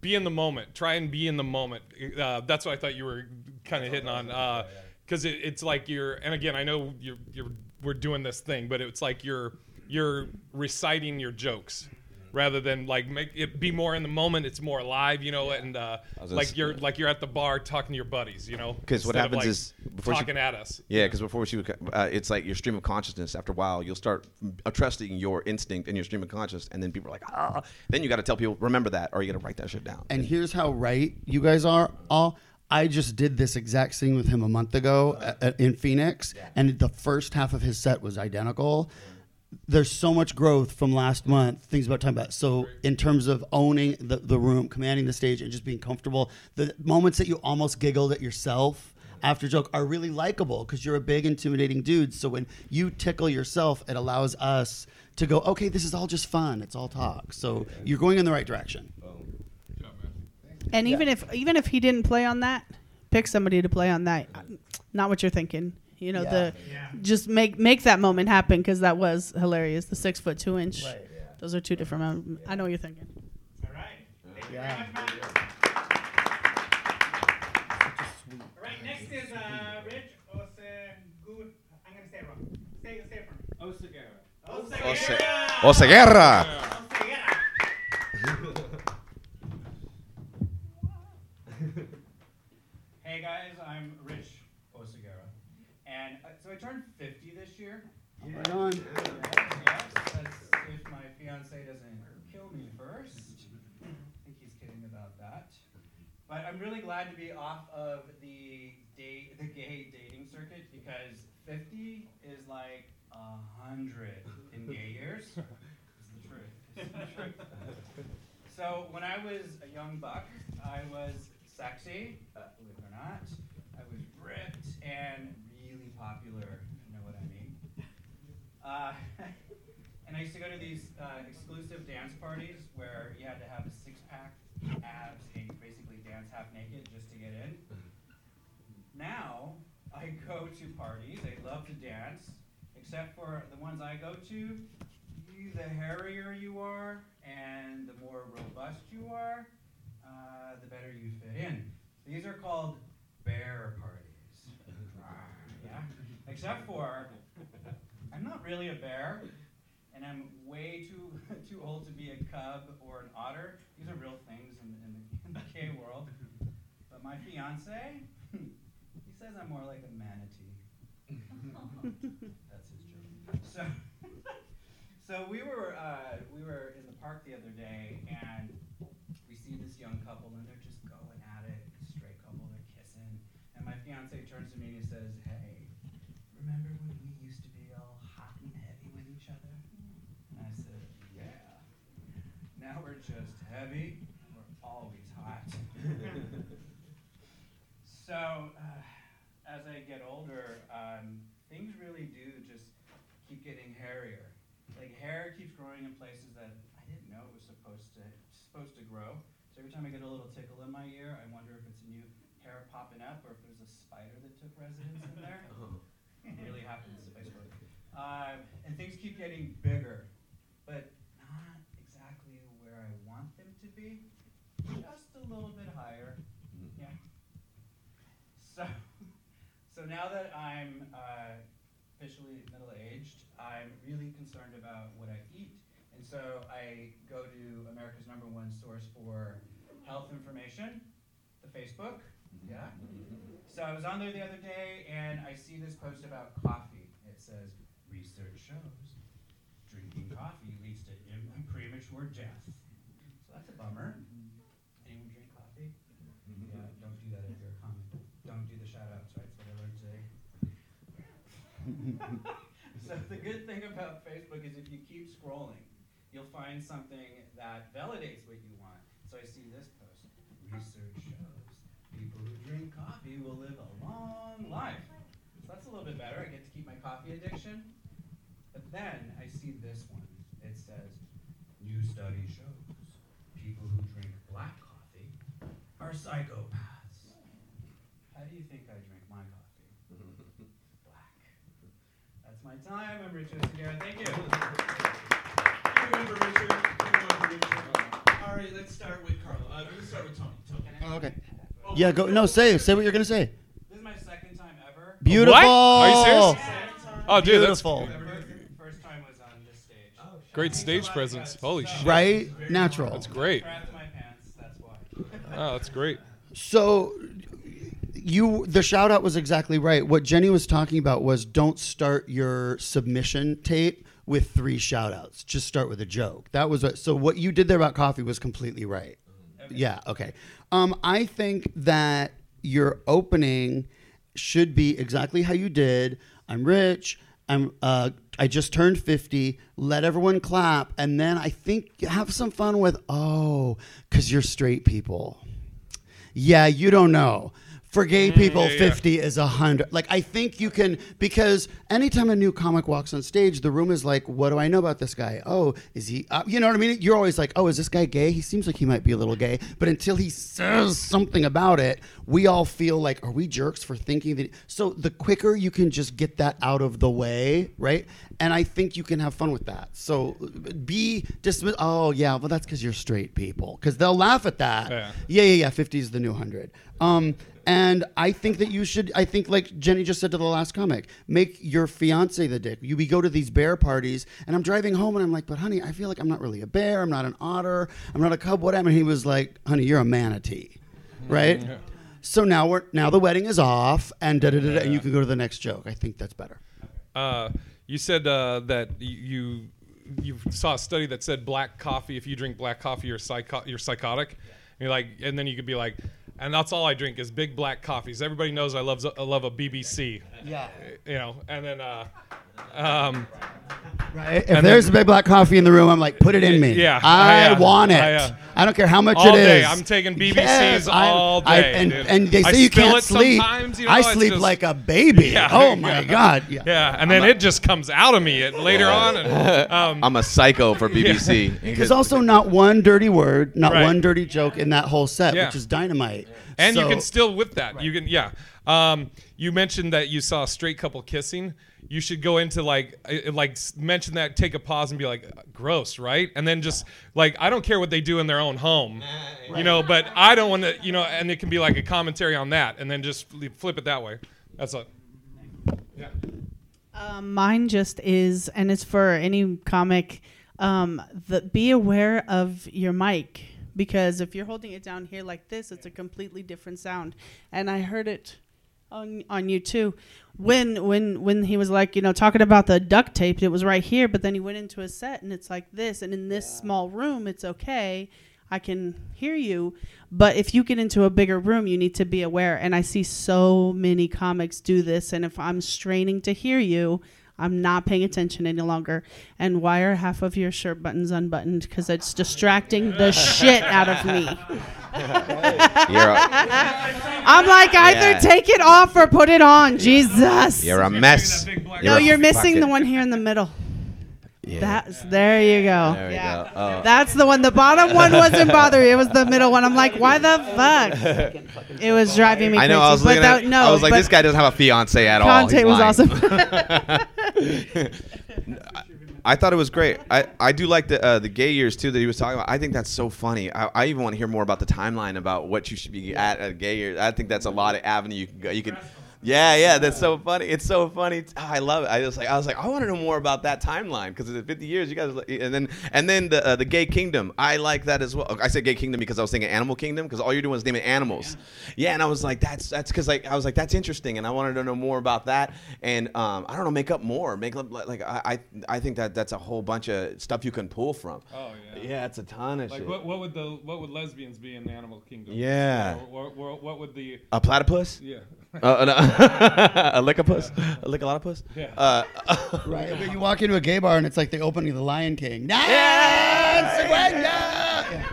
be in the moment. Try and be in the moment. Uh, that's what I thought you were kind of hitting on, because it, it's like you're. And again, I know you're you're we're doing this thing, but it's like you're you're reciting your jokes. Rather than like make it be more in the moment, it's more alive, you know, and uh, like s- you're like you're at the bar talking to your buddies, you know. Because what instead of, happens like, is before she- talking at us. Yeah, because before she, would, uh, it's like your stream of consciousness. After a while, you'll start trusting your instinct and your stream of consciousness, and then people are like, ah. Then you got to tell people, remember that, or you got to write that shit down. And here's how right you guys are all. I just did this exact scene with him a month ago uh, uh, in Phoenix, and the first half of his set was identical. There's so much growth from last month, things about time about. So, in terms of owning the, the room, commanding the stage, and just being comfortable, the moments that you almost giggled at yourself, after joke are really likable because you're a big, intimidating dude. So when you tickle yourself, it allows us to go, okay, this is all just fun. It's all talk. So you're going in the right direction. And even if even if he didn't play on that, pick somebody to play on that. Not what you're thinking. You know Yeah. the Yeah. just make make that moment happen because that was hilarious. The six foot two inch. Right, Those are two different. mom- I know what you're thinking. All right. Thank you Yeah. very much, Matt. All right, next is uh, Rich Osegur. I'm going to say it wrong. Say, say it for me. Oseguera. Ose- Oseguera. Oseguera. [laughs] Hey guys, I'm Rich Oseguera. And uh, so I turned 50 this year. Right on. Yes, that's if my fiance doesn't kill me first. I think he's kidding about that. But I'm really glad to be off of the date, the gay dating circuit because 50 is like a hundred in gay years. It's the truth. It's the truth. So when I was a young buck, I was sexy, believe it or not. I was ripped and popular, you know what I mean. Uh, [laughs] and I used to go to these uh, exclusive dance parties where you had to have a six pack, abs, and basically dance half naked just to get in. Now, I go to parties, I love to dance, except for the ones I go to, you, the hairier you are and the more robust you are, uh, the better you fit in. These are called bear parties. Except for, I'm not really a bear, and I'm way too [laughs] too old to be a cub or an otter. These are real things in, in, the, in the gay world. But my fiance, [laughs] he says I'm more like a manatee. [laughs] That's his joke. So, so we were uh, we were in the park the other day, and we see this young couple, and they're just going at it. Straight couple, they're kissing, and my fiance turns to me and he says, "Hey, remember when we used to be all hot and heavy with each other?" And I said, "Yeah." Now we're just heavy, and we're always hot. So, uh, as I get older, um, things really do just keep getting hairier. Like hair keeps growing in places that I didn't know it was supposed to supposed to grow. So every time I get a little tickle in my ear, I wonder if it's new hair popping up or if there's a spider that took residence in there. [laughs] it really happens, I swear. Uh, and things keep getting bigger, but not exactly where I want them to be. Just a little bit higher. Yeah. So, so now that I'm uh, officially middle aged, I'm really concerned about what I eat. And so I go to America's number one source for health information, the Facebook. Yeah. So I was on there the other day and I see this post about coffee. It says, research shows drinking coffee leads to im- premature death. So that's a bummer. Anyone drink coffee? Yeah, don't do that if you're a comic. Don't do the shout outs, right? That's what I learned today. [laughs] so the good thing about Facebook is if you keep scrolling, you'll find something that validates what you want. So I see this post. Research shows people who drink coffee will live a long life. So that's a little bit better. I get to keep my coffee addiction. But then I see this one. It says, new study shows people who drink black coffee are psychopaths. How do you think I drink my coffee? Black. That's my time. I'm Richard Oseguera. Thank you. Remember Richard? Remember Richard? All right, let's start with Carlo. Uh, let's start with Tony. Tony. Oh, okay. Oh, Yeah, go. No, say say what you're gonna say. This is my second time ever. Beautiful. Are you serious? Second time. Oh, dude, that's Beautiful. First, first time was on this stage. Oh, great Thanks stage presence. Holy So- shit. Right? Natural. That's great. Crapped my pants, that's why. Oh, that's great. So you the shout out was exactly right. What Jenny was talking about was don't start your submission tape with three shout outs. Just start with a joke. That was what, so what you did there about coffee was completely right. Yeah, okay. Um, I think that your opening should be exactly how you did. I'm rich. I'm uh, I just turned 50. Let everyone clap and then I think have some fun with oh cuz you're straight people. Yeah, you don't know. For gay people, yeah, yeah. 50 is a 100. Like, I think you can, because anytime a new comic walks on stage, the room is like, what do I know about this guy? Oh, is he, uh, you know what I mean? You're always like, oh, is this guy gay? He seems like he might be a little gay. But until he says something about it, we all feel like, are we jerks for thinking that? So the quicker you can just get that out of the way, right? And I think you can have fun with that. So be dismiss. Oh, yeah, well, that's because you're straight people. Because they'll laugh at that. Yeah. Yeah, yeah, yeah. 50 is the new 100. Um, and I think that you should, I think, like Jenny just said to the last comic, make your fiance the dick. You, we go to these bear parties, and I'm driving home, and I'm like, but honey, I feel like I'm not really a bear. I'm not an otter. I'm not a cub. Whatever. And he was like, honey, you're a manatee. [laughs] Right? So now we're now the wedding is off, and da da da, da, and you can go to the next joke. I think that's better. Uh, you said uh, that you you saw a study that said black coffee. If you drink black coffee, you're psycho- you're psychotic. And you're like, and then you could be like, and that's all I drink is big black coffees. Everybody knows I love I love a BBC. Yeah. You know, and then uh, um, Right. If And there's then- a big black coffee in the room, I'm like, put it in me. Yeah, I I, uh, want it. I, I, uh, don't care how much all it is. day. I'm taking BBCs Yes, I- all I- day, and, and they I say you can't sleep. you know, I sleep just- like a baby. [laughs] Yeah, oh my yeah. god. Yeah. [laughs] yeah, and then it just comes out of me at, later on. And, [laughs] um, I'm a psycho for BBC. There's also not one dirty word, not Right. one dirty joke in that whole set, Yeah. which is dynamite. and you can still with that you can yeah um, you mentioned that you saw a straight couple kissing. You should go into like uh, like mention that take a pause and be like gross right? And then just like i don't care what they do in their own home you know but i don't want to you know and it can be like a commentary on that and then just flip it that way. That's a yeah. Um, mine just is, and it's for any comic. Um, the, be aware of your mic because if you're holding it down here like this, it's a completely different sound. And I heard it on on you too. When when when he was like, you know, talking about the duct tape, it was right here, but then he went into a set and it's like this, and in this small room, it's okay. I can hear you, but if you get into a bigger room, you need to be aware. And I see so many comics do this, and if I'm straining to hear you, I'm not paying attention any longer. And why are half of your shirt buttons unbuttoned? Because it's distracting the shit out of me. [laughs] You're a, [laughs] I'm like, either Yeah. take it off or put it on. Jesus. you're a mess. That big no, a you're missing the one here in the middle. Yeah. That's there you go. There we yeah. go. Oh. That's the one. The bottom one [laughs] wasn't bothering me. It was the middle one. I'm like, why the fuck? It was driving me I crazy. know. I was but looking at. that, no, I was like, but this guy doesn't have a fiance at all. Conte was lying. awesome. I thought it was great. I, I do like the uh, the gay years too that he was talking about. I think that's so funny. I, I even want to hear more about the timeline about what you should be at at gay years. I think that's a lot of avenue you can go. You can. Yeah, yeah, that's so funny. It's so funny. Oh, I love it. I was like, I was like, I want to know more about that timeline because it's 50 years. You guys, and then and then the uh, the gay kingdom. I like that as well. I said gay kingdom because I was thinking animal kingdom because all you're doing is naming animals. Yeah, and I was like, that's that's because like I was like that's interesting, and I wanted to know more about that. And um, I don't know, make up more. Make up like, I I think that that's a whole bunch of stuff you can pull from. oh yeah Yeah, it's a ton of like shit. what, what would the what would lesbians be in the animal kingdom Yeah. or, or, or what would the A platypus? yeah Uh, no. [laughs] a lickopus? A lickalotopus? Yeah. Uh, [laughs] Right. But you walk into a gay bar and it's like the opening of The Lion King. Yeah.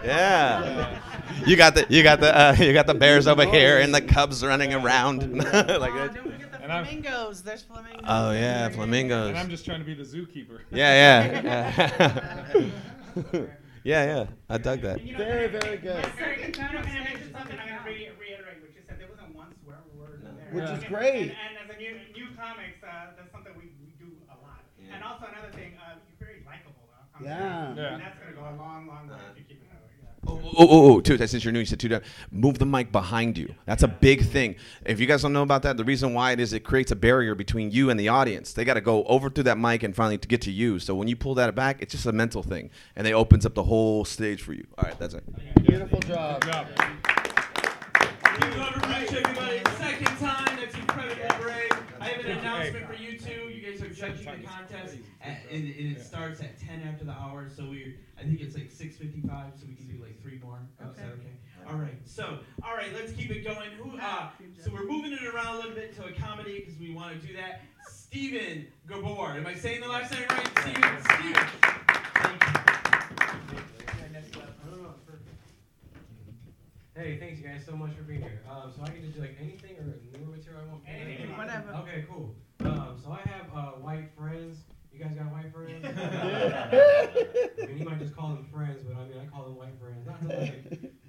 yeah. You got the you got the uh, [laughs] you got the bears over here and the cubs running around like Oh, that. the And flamingos. There's flamingos. Oh yeah, flamingos. and i'm just trying to be the zookeeper Yeah, yeah, yeah. yeah, yeah. I dug that. Very, very good. Which is great. And, and as a new new comics, uh, that's something we, we do a lot. And also another thing, uh, you're very likable. Uh, on Yeah. screen. Yeah. And that's gonna go a long, long way if you keep it that way. Yeah. Oh, oh, oh, oh, too. Since you're new, you said two times. Move the mic behind you. That's a big thing. If you guys don't know about that, the reason why it is it creates a barrier between you and the audience. They got to go over through that mic and finally to get to you. So when you pull that back, it's just a mental thing, and it opens up the whole stage for you. All right, that's it. Beautiful job. Good job. Give it over to Rich, everybody. Second time. That's incredibly brave. I have an announcement for you two. You guys are judging the contest, at, and, and it starts at 10 after the hour. So we, I think it's like 6:55, so we can do like three more. Is that okay? All right. So, all right, let's keep it going. Who? Uh, so we're moving it around a little bit to accommodate because we want to do that. Stephen Gabor. Am I saying the last name right? Stephen. Stephen. Thank you. Hey, thanks you guys so much for being here. Um, so I get to do like anything or newer material I want. Anything you want. Whatever. Okay, cool. Um, so I have uh, white friends. You guys got white friends? [laughs] I mean, you might just call them friends, but I mean, I call them white friends. Not to like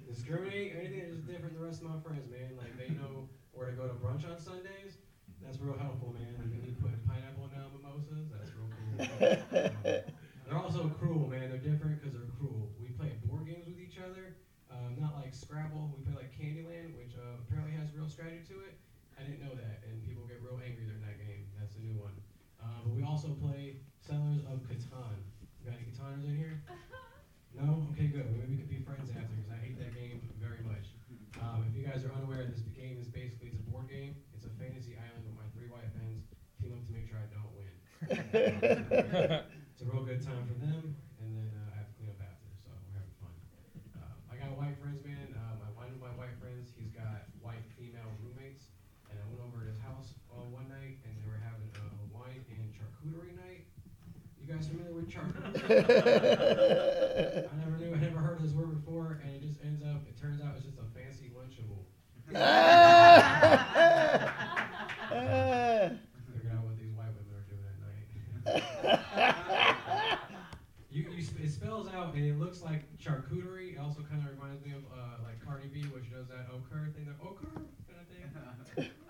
discriminate or anything. They're just different than the rest of my friends, man. Like they know where to go to brunch on Sundays. That's real helpful, man. Like me putting pineapple down mimosas. That's real cool. Um, [laughs] they're also cruel, man. They're different because they're cruel. We play board games with each other. Um, not like Scrabble. We play like Candyland, which uh, apparently has real strategy to it. I didn't know that, and people get real angry during that game. That's a new one. Uh, but we also play Settlers of Catan. You got any Cataners in here? [laughs] No? Okay, good. Maybe we could be friends after, because I hate that game very much. [laughs] Um, if you guys are unaware, this game is basically it's a board game. It's a fantasy island with my three white friends team up to make sure I don't win. [laughs] it's a real good time for them, and then uh, I have to clean up after, so we're having fun. Um, I got white friends, man. Um, I one of my white friends, he's got white female roommates, and I went over to his house uh, one night, and they were having a, a wine and charcuterie night. You guys familiar with charcuterie? [laughs] I never knew, I never heard this word before, and it just ends up, it turns out it's just a fancy lunchable. [laughs] Figured out what these white women are doing at night. [laughs] you, you, it spells out, and it looks like charcuterie. It also kind of reminds me of uh, like Cardi B, which does that ochre thing, that ochre kind of thing.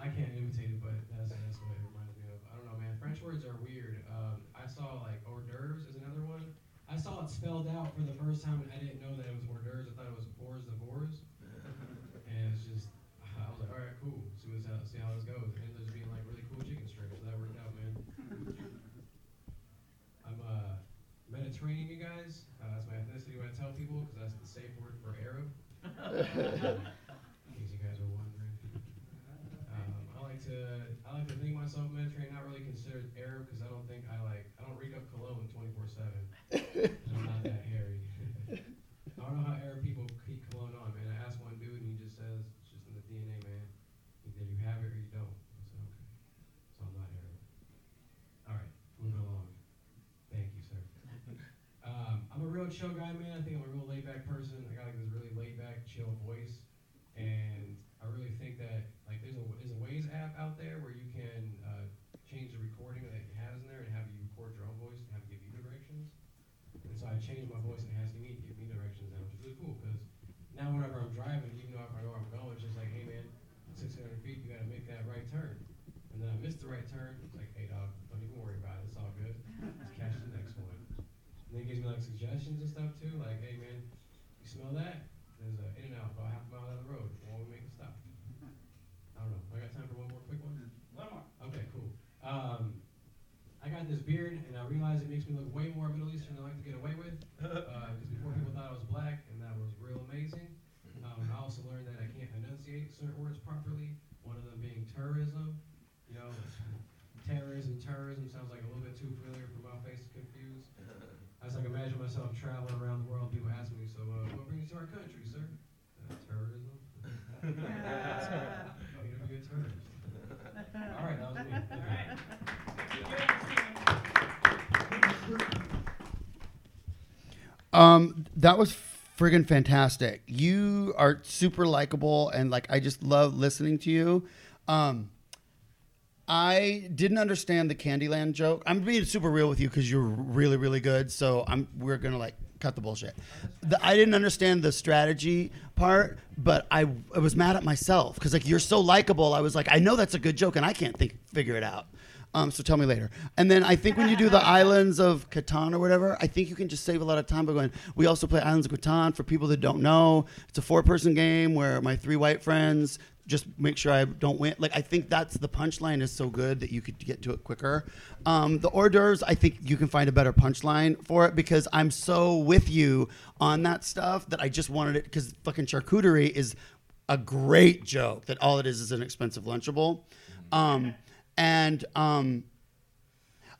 I can't imitate it, but that's, that's what it reminds me of. I don't know, man. French words are weird. Um, I saw like hors d'oeuvres is another one. Spelled out for the first time, and I didn't know that it was hors d'oeuvres. I thought it was hors d'oeuvres. And it's just, I was like, all right, cool. See, what's how, see how this goes. And it ends up being like really cool chicken strips. So that worked out, man. I'm uh, Mediterranean, you guys. Uh, that's my ethnicity when I tell people, because that's the safe word for Arab. [laughs] In case you guys are wondering. Um, I like to, I like to think myself Mediterranean, not really considered Arab, because I don't think I like, I don't reek up cologne 24/7. I'm not that hairy. I don't know how Arab people keep cologne on, man. I asked one dude, and he just says it's just in the DNA, man. Either you have it or you don't. I said okay. So I'm not Arab. All right, moving along. Thank you, sir. Um, I'm a real chill guy, man. I think I'm a real laid back person. I got like this really laid back, chill voice, and I really think that like there's a there's a Waze app out there where you can uh, change the recording that it has in there and have you record your own voice and have it give you directions. And so I changed my voice and it has me to give me directions now, which is really cool because now whenever I'm driving, even though I know where I'm going, it's just like, hey man, 600 feet, you gotta make that right turn. And then I missed the right turn. It's like, hey dog, don't even worry about it. It's all good. Just catch the next one. And then it gives me like suggestions and stuff too. Like, hey man, you smell that? There's a In-N-Out about half a mile down the road. Why don't we make a stop? I don't know. I got time for one more quick one. One more. Okay, cool. Um, I got this beard, and I realized it makes me look way more Middle Eastern than I like to get away with. Because before people thought I was black, and that was real amazing. Um, I also learned that I can't enunciate certain words properly. One of them being terrorism. You know, terrorism, terrorism sounds like a little bit too familiar for my face to confuse. [laughs] I was like, imagine myself traveling around the world. People ask me, so uh, what brings you to our country, sir? Uh, terrorism. [laughs] oh, you're a good terrorist. All right, that was me. [laughs] All right. Um, that was friggin' fantastic. You are super likable, and like I just love listening to you. Um, I didn't understand the Candyland joke. I'm being super real with you because you're really, really good. So I'm we're gonna like cut the bullshit. The, I didn't understand the strategy part, but I, I was mad at myself because like you're so likable. I was like, I know that's a good joke, and I can't think figure it out. Um, so tell me later. And then I think when you do the Islands of Catan or whatever, I think you can just save a lot of time by going. We also play Islands of Catan for people that don't know. It's a four-person game where my three white friends just make sure I don't win. Like I think that's the punchline is so good that you could get to it quicker. Um, the hors d'oeuvres, I think you can find a better punchline for it because I'm so with you on that stuff that I just wanted it because fucking charcuterie is a great joke that all it is is an expensive lunchable. Um, and um,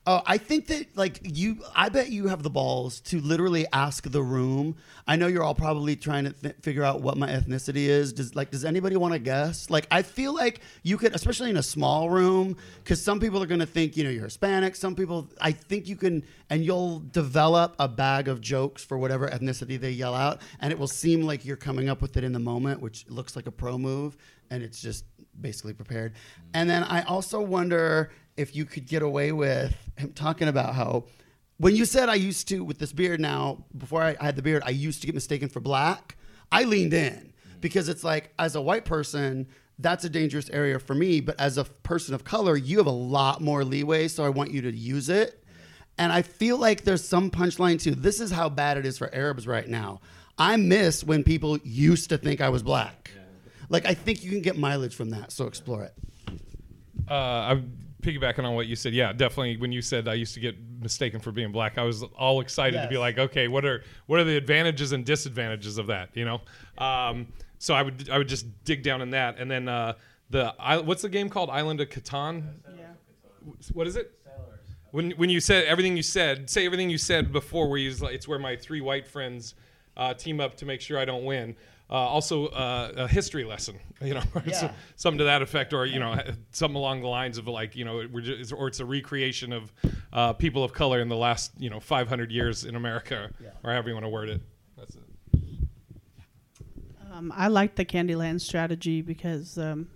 Oh, I think that like you, I bet you have the balls to literally ask the room. I know you're all probably trying to th- figure out what my ethnicity is. Does like does anybody want to guess? Like I feel like you could, especially in a small room, because some people are gonna think you know you're Hispanic. Some people, I think you can, and you'll develop a bag of jokes for whatever ethnicity they yell out, and it will seem like you're coming up with it in the moment, which looks like a pro move, and it's just basically prepared. And then I also wonder if you could get away with him talking about how when you said I used to with this beard now, before I, I had the beard, I used to get mistaken for black. I leaned in because it's like as a white person, that's a dangerous area for me. But as a person of color, you have a lot more leeway. So I want you to use it. And I feel like there's some punchline too. This is how bad it is for Arabs right now. I miss when people used to think I was black. Like I think you can get mileage from that. So explore it. Uh, I'm piggybacking on what you said. Yeah, definitely. When you said I used to get mistaken for being black, I was all excited to be like, okay, what are what are the advantages and disadvantages of that? You know. Um, so I would I would just dig down in that, and then uh, the I, what's the game called? Island of Catan. Yeah. What is it? When when you said everything you said, say everything you said before. Where you like, it's where my three white friends uh, team up to make sure I don't win. Uh, also, uh, a history lesson, [laughs] you know, or so- something to that effect, or you know, something along the lines of like, you know, we're just, or it's a recreation of uh, people of color in the last, you know, 500 years in America, or however you want to word it. That's it. Um, I like the Candyland strategy because um,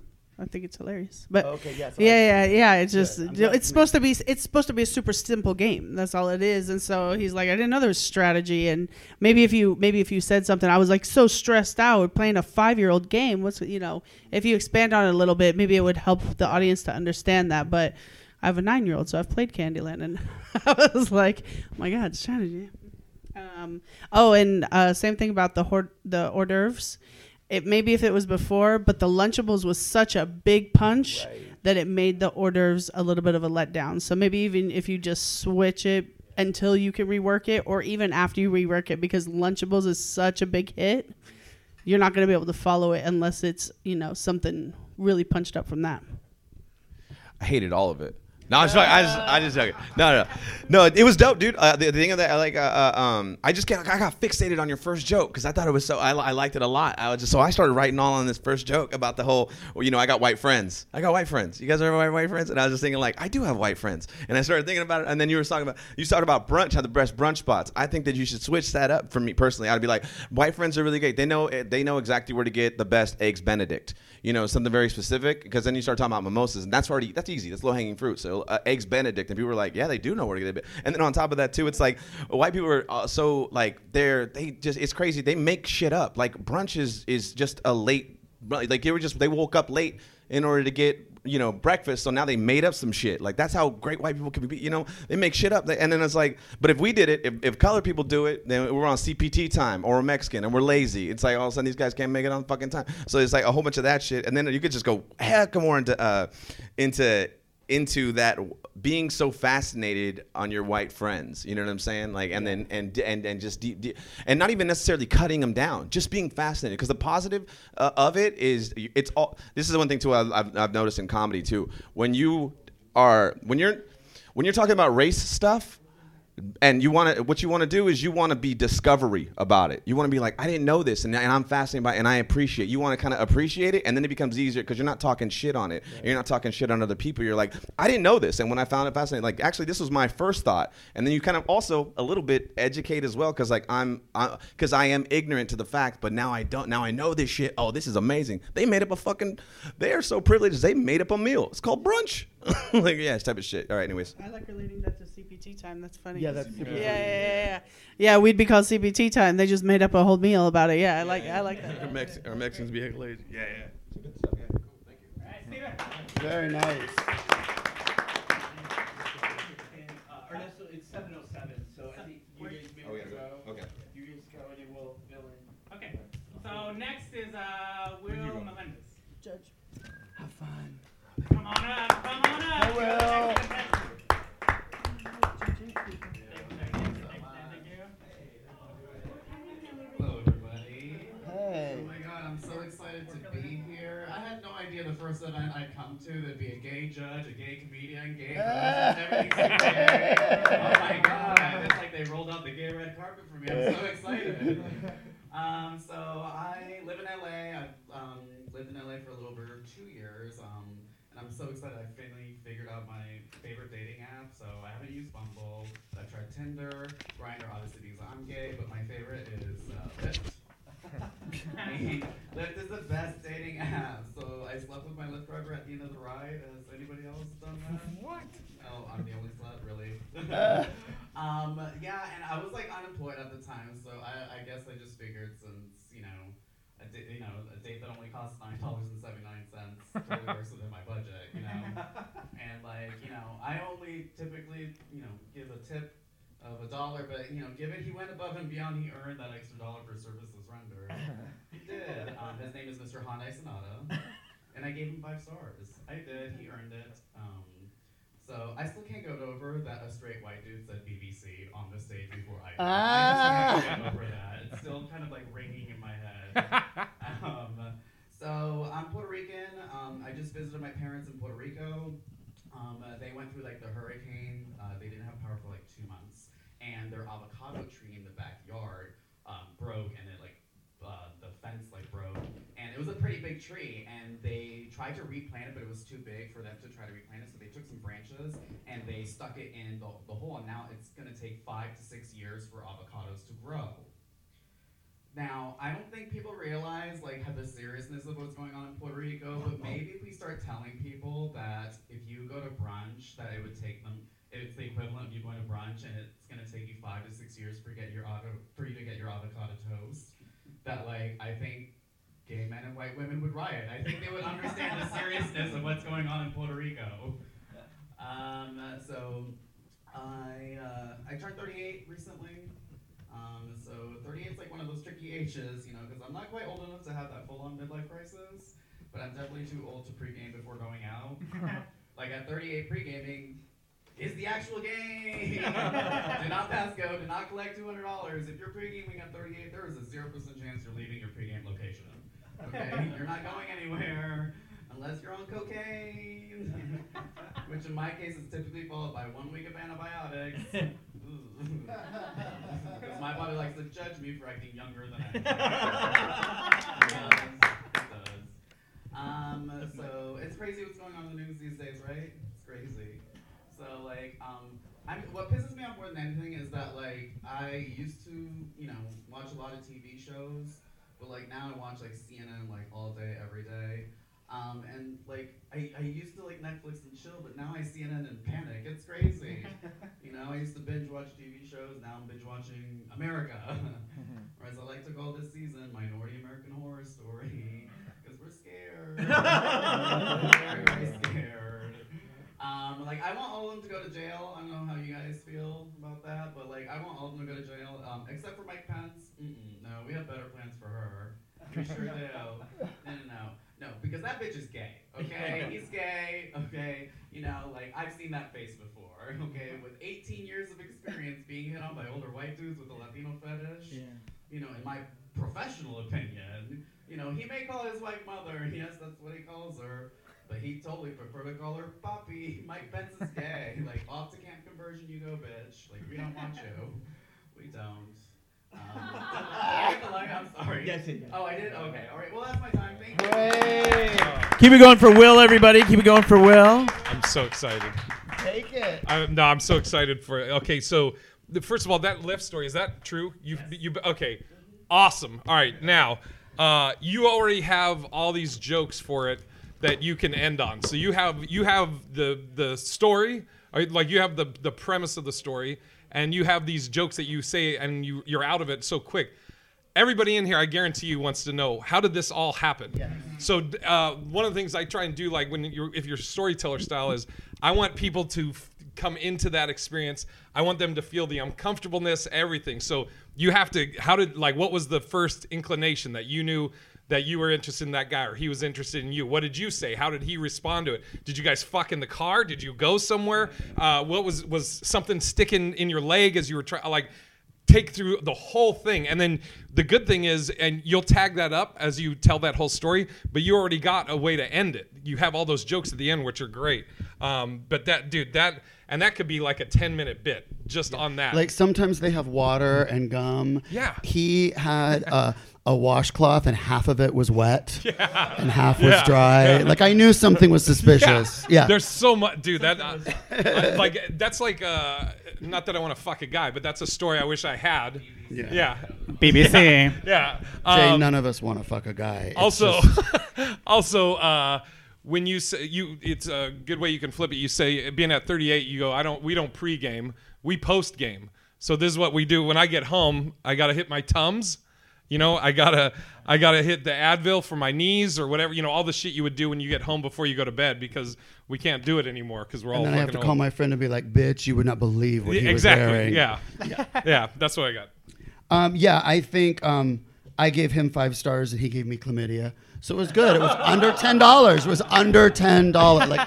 I think it's hilarious. But Okay, yes. yeah, yeah, yeah. It's just it's supposed to be it's supposed to be a super simple game. That's all it is. And so he's like, I didn't know there was strategy. And maybe if you maybe if you said something, I was like so stressed out playing a five year old game. What's you know if you expand on it a little bit, maybe it would help the audience to understand that. But I have a nine year old, so I've played Candyland, and [laughs] I was like, oh my god, strategy. Um, oh, and uh, same thing about the hors the hors d'oeuvres. It maybe if it was before, but the Lunchables was such a big punch that it made the hors d'oeuvres a little bit of a letdown. So maybe even if you just switch it until you can rework it, or even after you rework it, because Lunchables is such a big hit, you're not going to be able to follow it unless it's you know something really punched up from that. I hated all of it. No, I'm just, I just, I just. No, no, no. It was dope, dude. Uh, the, the thing of that, I like, uh, uh, um, I just got, I got fixated on your first joke because I thought it was so, I, I liked it a lot. I was just, so I started writing all on this first joke about the whole, well, you know, I got white friends. I got white friends. You guys ever have white friends? And I was just thinking, like, I do have white friends. And I started thinking about it. And then you were talking about, you started about brunch, how the best brunch spots. I think that you should switch that up for me personally. I'd be like, white friends are really great. They know, they know exactly where to get the best eggs Benedict. You know, something very specific because then you start talking about mimosas, and that's already that's easy. That's low hanging fruit. So uh, eggs Benedict, and people are like, yeah, they do know where to get it. And then on top of that too, it's like white people are uh, so like they're they just it's crazy. They make shit up. Like brunch is is just a late like they were just they woke up late in order to get you know breakfast so now they made up some shit like that's how great white people can be you know they make shit up and then it's like but if we did it if, if colored people do it then we're on cpt time or we're mexican and we're lazy it's like all of a sudden these guys can't make it on fucking time so it's like a whole bunch of that shit and then you could just go heck more into uh into into that being so fascinated on your white friends you know what i'm saying? Like and then and and and just deep, and not even necessarily cutting them down just being fascinated because the positive uh, of it is it's all this is the one thing too I've, I've noticed in comedy too. When you are when you're when you're talking about race stuff and you want to what you want to do is you want to be discovery about it. You want to be like i didn't know this and, and i'm fascinated by it and i appreciate you want to kind of appreciate it and then it becomes easier because you're not talking shit on it. And you're not talking shit on other people. You're like i didn't know this and when i found it fascinating like actually this was my first thought. And then you kind of also a little bit educate as well because like i'm because I, am ignorant to the fact but now i don't now i know this shit. Oh this is amazing. They made up a fucking they are so privileged. They made up a meal. It's called brunch [laughs] like yeah it's type of shit all right anyways I like relating that to CPT time. That's funny. Yeah, that's super yeah, yeah, yeah, yeah. Yeah, we'd be called CPT time. They just made up a whole meal about it. Yeah, I like, I like that. Or, Mex- or Mexicans be lazy. Yeah, yeah. Very nice. Uh, Ernesto, it's seven oh seven, so I think you guys maybe Oh, we go. go. Okay. You guys go and then we'll fill in. Okay. So next is uh, Will Melendez. Judge. Have fun. Come on up. Come. I will. Hello, everybody. Hey. Oh my god, I'm so excited to be here. I had no idea the first event I'd come to. There'd be a gay judge, a gay comedian, gay host, everything's gay. [laughs] Oh my god! It's like they rolled out the gay red carpet for me. I'm so excited. Um, so I live in LA. I've um, lived in LA for a little over two years. Um, I'm so excited. I finally figured out my favorite dating app. So I haven't used Bumble. I've tried Tinder, Grindr, obviously because I'm gay. But my favorite is uh, Lyft. [laughs] Lyft is the best dating app. So I slept with my Lyft driver at the end of the ride. Has anybody else done that? [laughs] What? Oh, I'm the only slut, really. [laughs] um, yeah, and I was like unemployed at the time, so I, I guess I just figured since you know, a da- you know, a date that only costs nine dollars and seventy nine cents totally works within my budget, you know. and like, you know, I only typically, you know, give a tip of a dollar, but you know, given he went above and beyond, he earned that extra dollar for services rendered. [laughs] he did. Um, his name is Mr. Hyundai Sonata, [laughs] and I gave him five stars. I did. He earned it. Um, so I still can't get over that a straight white dude said BBC on the stage before I. did. I just can't get over that. It's still kind of like ringing in my head. [laughs] um, so I'm Puerto Rican. Um, I just visited my parents in Puerto Rico. Um, uh, they went through like the hurricane. Uh, they didn't have power for like two months, and their avocado tree in the backyard um, broke, and it like uh, the fence like broke, and it was a pretty big tree. And they tried to replant it, but it was too big for them to try to replant it. So they took some branches and they stuck it in the, the hole, and now it's gonna take five to six years for avocados to grow. Now, I don't think people realize like the seriousness of what's going on in Puerto Rico, but maybe if we start telling people that if you go to brunch, that it would take them, it's the equivalent of you going to brunch and it's gonna take you five to six years for get your avo- for you to get your avocado toast. That like I think gay men and white women would riot. I think they would understand the seriousness of what's going on in Puerto Rico. Um, so I uh, I turned 38 recently. Um, so 38 is like one of those tricky ages, you know, because I'm not quite old enough to have that full-on midlife crisis, but I'm definitely too old to pregame before going out. [laughs] like at 38, pre-gaming is the actual game. [laughs] do not pass go. Do not collect $200. If you're pre-gaming at 38, there is a zero percent chance you're leaving your pre-game location. Okay, [laughs] you're not going anywhere unless you're on cocaine, [laughs] which in my case is typically followed by one week of antibiotics. Because my body likes to judge me for acting younger than I am. It does. Um, so it's crazy what's going on in the news these days, right? It's crazy. So like, um, I'm, what pisses me off more than anything is that like I used to, you know, watch a lot of TV shows, but like now I watch like CNN like all day, every day. Um, and like I, I used to like Netflix and chill, but now I CNN and panic. It's crazy. [laughs] you know, I used to binge watch TV shows. Now I'm binge watching America. or as I like to call this season, Minority American Horror Story, [laughs] [laughs] because we're scared. we're very, very scared. Um, like I want all of them to go to jail. I don't know how you guys feel about that, but like I want all of them to go to jail, um, except for Mike Pence. Mm-mm, no, we have better plans for her. We sure do. [laughs] No, no, no, no, because that bitch is gay. Okay, [laughs] he's gay. Okay, you know, like I've seen that face before. Okay, with 18 years of experience being hit on by older white dudes with a Latino fetish. Yeah. You know, in my professional opinion, you know, he may call his wife mother. Yes, that's what he calls her. But he totally prefer to call her Poppy. Mike Pence is gay. like, off to camp conversion you go, bitch. Like, we don't want you. We don't. Um, I [laughs] apologize. I'm sorry. Yes, you did. Oh, I did? Okay. All right. Well, that's my time. Thank you. Keep it going for Will, everybody. Keep it going for Will. I'm so excited. Take it. I, no, I'm so excited for. It. Okay, so the, first of all, that Lyft story is that true? You you okay? Awesome. All right, now uh, you already have all these jokes for it that you can end on. So you have you have the the story, or like you have the the premise of the story, and you have these jokes that you say, and you you're out of it so quick. Everybody in here, I guarantee you, wants to know how did this all happen. So uh, one of the things I try and do, like when you're if your storyteller style is, I want people to f- come into that experience. I want them to feel the uncomfortableness, everything. So you have to. How did like what was the first inclination that you knew? That you were interested in that guy or he was interested in you. What did you say? How did he respond to it? Did you guys fuck in the car? Did you go somewhere? Uh, what was was something sticking in your leg as you were trying? Like, take through the whole thing, and then the good thing is, and you'll tag that up as you tell that whole story. But you already got a way to end it. You have all those jokes at the end, which are great. Um, but that dude, that and that could be like a ten minute bit just on that. Like sometimes they have water and gum. Yeah. He had a, a washcloth and half of it was wet [laughs] and half was Yeah. dry. Yeah. Like I knew something was [laughs] suspicious. Yeah. There's so much, dude. That uh, I- [laughs] like that's like uh, not that I want to fuck a guy, but that's a story I wish I had. Yeah. Yeah. BBC. Yeah. Jay, Um, none of us want to fuck a guy. It's also, just- also, uh, when you say you, it's a good way you can flip it. You say, being at 38, you go, I don't, we don't pregame, we post game. So this is what we do. When I get home, I gotta hit my tums. You know, I gotta, I gotta hit the Advil for my knees or whatever. You know, all the shit you would do when you get home before you go to bed because we can't do it anymore because we're all and then I have to call my friend and be like, "Bitch, you would not believe what he exactly. was wearing." Yeah. [laughs] yeah. That's what I got. Um, yeah, I think um, I gave him five stars and he gave me chlamydia. So it was good. It was [laughs] under ten dollars. It was under ten dollars. Like,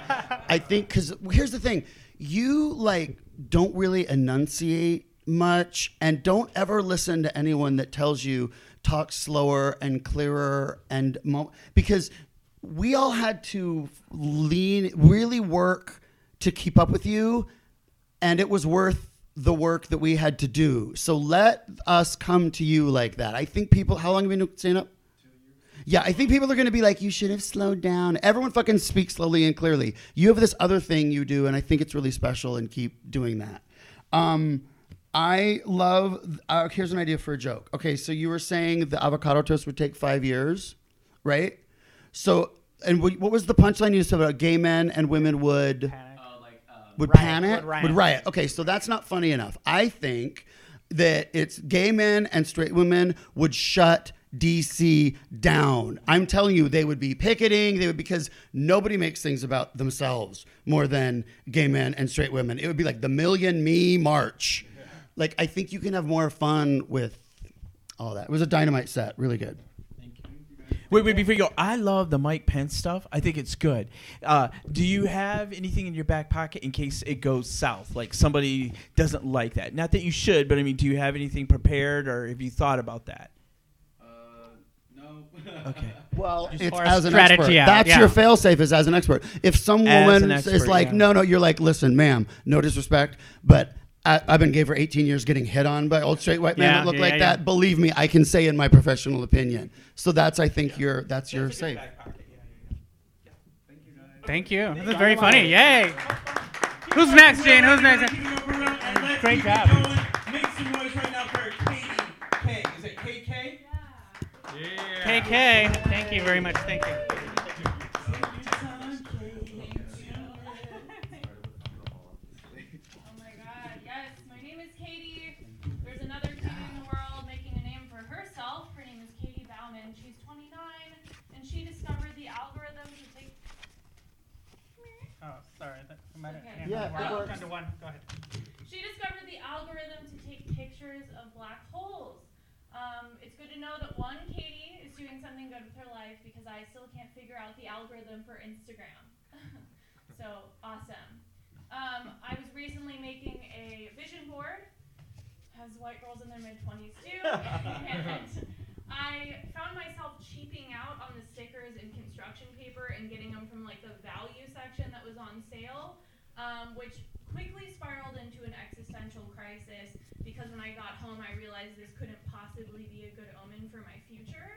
I think because here's the thing, you like don't really enunciate much, and don't ever listen to anyone that tells you talk slower and clearer and mo- because we all had to lean really work to keep up with you and it was worth the work that we had to do. So let us come to you like that. I think people. How long have you been staying up? Yeah, I think people are going to be like, you should have slowed down. Everyone fucking speaks slowly and clearly. You have this other thing you do, and I think it's really special, and keep doing that. Um, I love. Uh, here's an idea for a joke. Okay, so you were saying the avocado toast would take five years, right? So, and what what was the punchline? You said about gay men and women would like would Riot, panic? Would riot. would riot. Okay so that's not funny enough. I think that it's gay men and straight women would shut dc down. I'm telling you they would be picketing. They would because nobody makes things about themselves more than gay men and straight women. It would be like the million me march like i think you can have more fun with all that it was a dynamite set really good Thank you. Wait, wait, before you go, I love the Mike Pence stuff. I think it's good. Uh, do you have anything in your back pocket in case it goes south? Like somebody doesn't like that. Not that you should, but I mean, do you have anything prepared or have you thought about that? Uh, no. [laughs] okay. Well, Just it's for as an expert. out, That's yeah. your fail-safe is as an expert. If some woman an is like, yeah. no, no, you're like, listen, ma'am, no disrespect, but I, I've been gay for 18 years getting hit on by old straight white men Yeah, that look yeah, like yeah, that. yeah. Believe me, I can say in my professional opinion. So that's, I think, your that's your safe. Thank you. This is very funny. Yay. Who's next, Jane? Who's next? Great job. Make some noise right now for Katie K. Is it KK? KK. Thank you very much. Thank you. Oh my god, yes. My name is Katie. There's another Katie in the world making a name for herself. Her name is Katie Bouman. She's 29, and she discovered the algorithm to take. Oh, sorry. That might have, Okay. Yeah, it works. Under one. Go ahead. She discovered the algorithm to take pictures of black holes. Um, it's good to know that one Katie is doing something good with her life because I still can't figure out the algorithm for Instagram. [laughs] so awesome. Um, I was recently making a vision board, as white girls in their mid 20s do, and I found myself cheaping out on the stickers and construction paper and getting them from like the value section that was on sale, um, which quickly spiraled into an existential crisis because when I got home, I realized this couldn't possibly be a good omen for my future.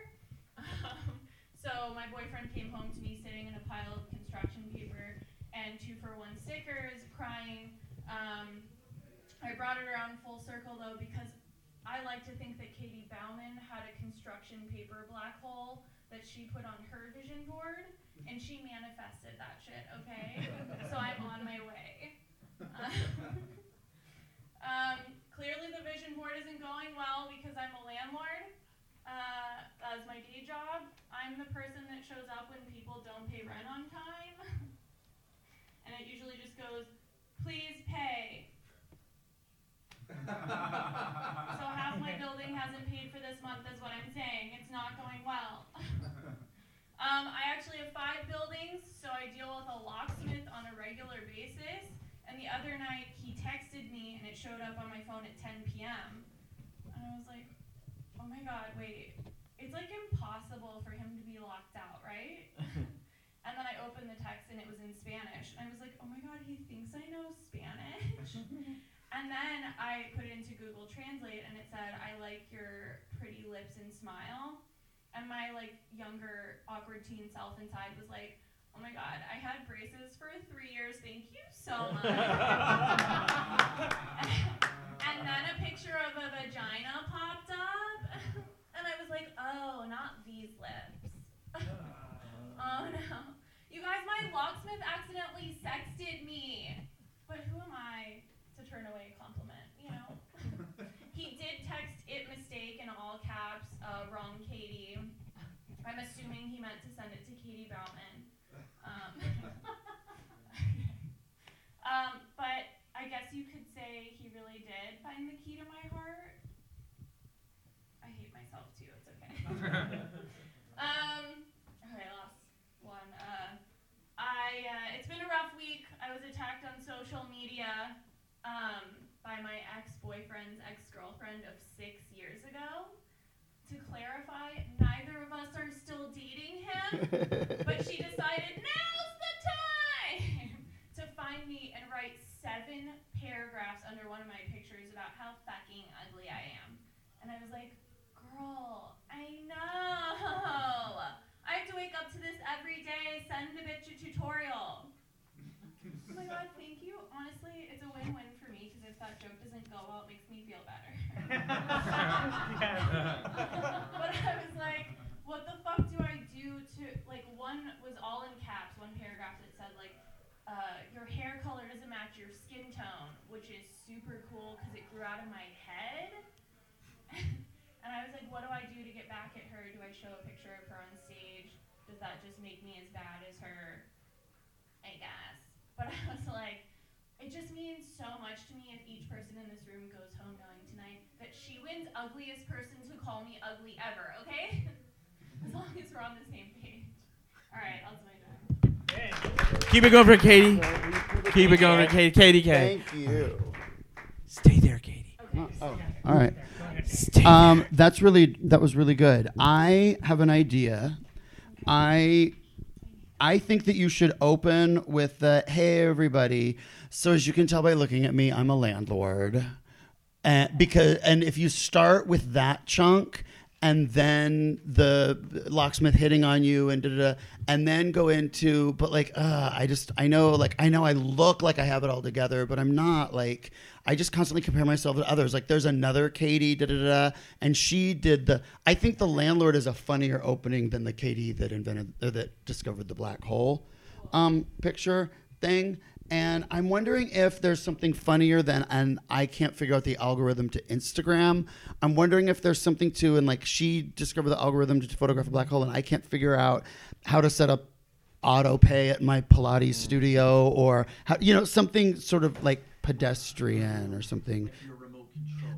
[laughs] Um, so my boyfriend came home to me sitting in a pile of construction paper and two for one stickers, crying. Um, I brought it around full circle though because I like to think that Katie Bouman had a construction paper black hole that she put on her vision board, and she manifested that shit. Okay, [laughs] so I'm on my way. [laughs] um, clearly, the vision board isn't going well because I'm a landlord. Uh, as my day job, I'm the person that shows up when people don't pay rent on time, [laughs] and it usually just goes, "Please pay." So half my building hasn't paid for this month, is what I'm saying. It's not going well. Um, I actually have five buildings, so I deal with a locksmith on a regular basis. And the other night, he texted me, and it showed up on my phone at 10 p.m. and I was like, oh my god, wait, it's like impossible for him to be locked out, right? [laughs] and then I opened the text and it was in Spanish, and I was like, oh my god, he thinks I know Spanish. [laughs] and then I put it into Google Translate and it said, I like your pretty lips and smile. And my like younger awkward teen self inside was like, oh my god, I had braces for three years. Thank you so [laughs] much. and then a picture of a vagina popped up, and I was like, oh, not these lips. [laughs] oh no. You guys, my locksmith accidentally sexted me. But who am I to turn away a compliment, you know? he did text it mistake in all caps, uh, wrong Katie. I'm assuming he meant to send it to Katie Bouman. Um, [laughs] um, but I guess you could say he really did find the key to my heart. I hate myself too. It's okay. [laughs] um, okay, last one. Uh, I uh, it's been a rough week. I was attacked on social media um, by my ex-boyfriend's ex-girlfriend of six years ago. To clarify, us are still dating him, [laughs] but she decided now's the time [laughs] to find me and write seven paragraphs under one of my pictures about how fucking ugly I am. And I was like, girl, I know. I have to wake up to this every day. Send the bitch a tutorial. Oh my god, thank you. Honestly, it's a win-win for me because if that joke doesn't go well, it makes me feel better. [laughs] but I was like, what the fuck do I do to like one was all in caps, one paragraph that said like uh, your hair color doesn't match your skin tone, which is super cool because it grew out of my head. and I was like, what do I do to get back at her? Do I show a picture of her on stage? Does that just make me as bad as her? I guess. But [laughs] I was like, it just means so much to me if each person in this room goes home knowing tonight that she wins ugliest person to call me ugly ever, okay? [laughs] as long as we're on the same page. All right, I'll do my time. Keep it going for Katie. Keep it going for Katie. Katie K. Thank you. Stay there, Katie. Oh, all right. Um, that's really that was really good. I have an idea. I I think that you should open with the hey everybody. So as you can tell by looking at me, I'm a landlord. And because and if you start with that chunk and then the locksmith hitting on you and da, da, da, and then go into but like uh, I just I know like I know I look like I have it all together but I'm not like I just constantly compare myself to others. Like there's another Katie da, da, da, and she did the I think the landlord is a funnier opening than the Katie that invented or that discovered the black hole um, picture thing and I'm wondering if there's something funnier than, and I can't figure out the algorithm to Instagram. I'm wondering if there's something to, and like she discovered the algorithm to photograph a black hole, and I can't figure out how to set up auto pay at my Pilates studio or how, you know, something sort of like pedestrian or something.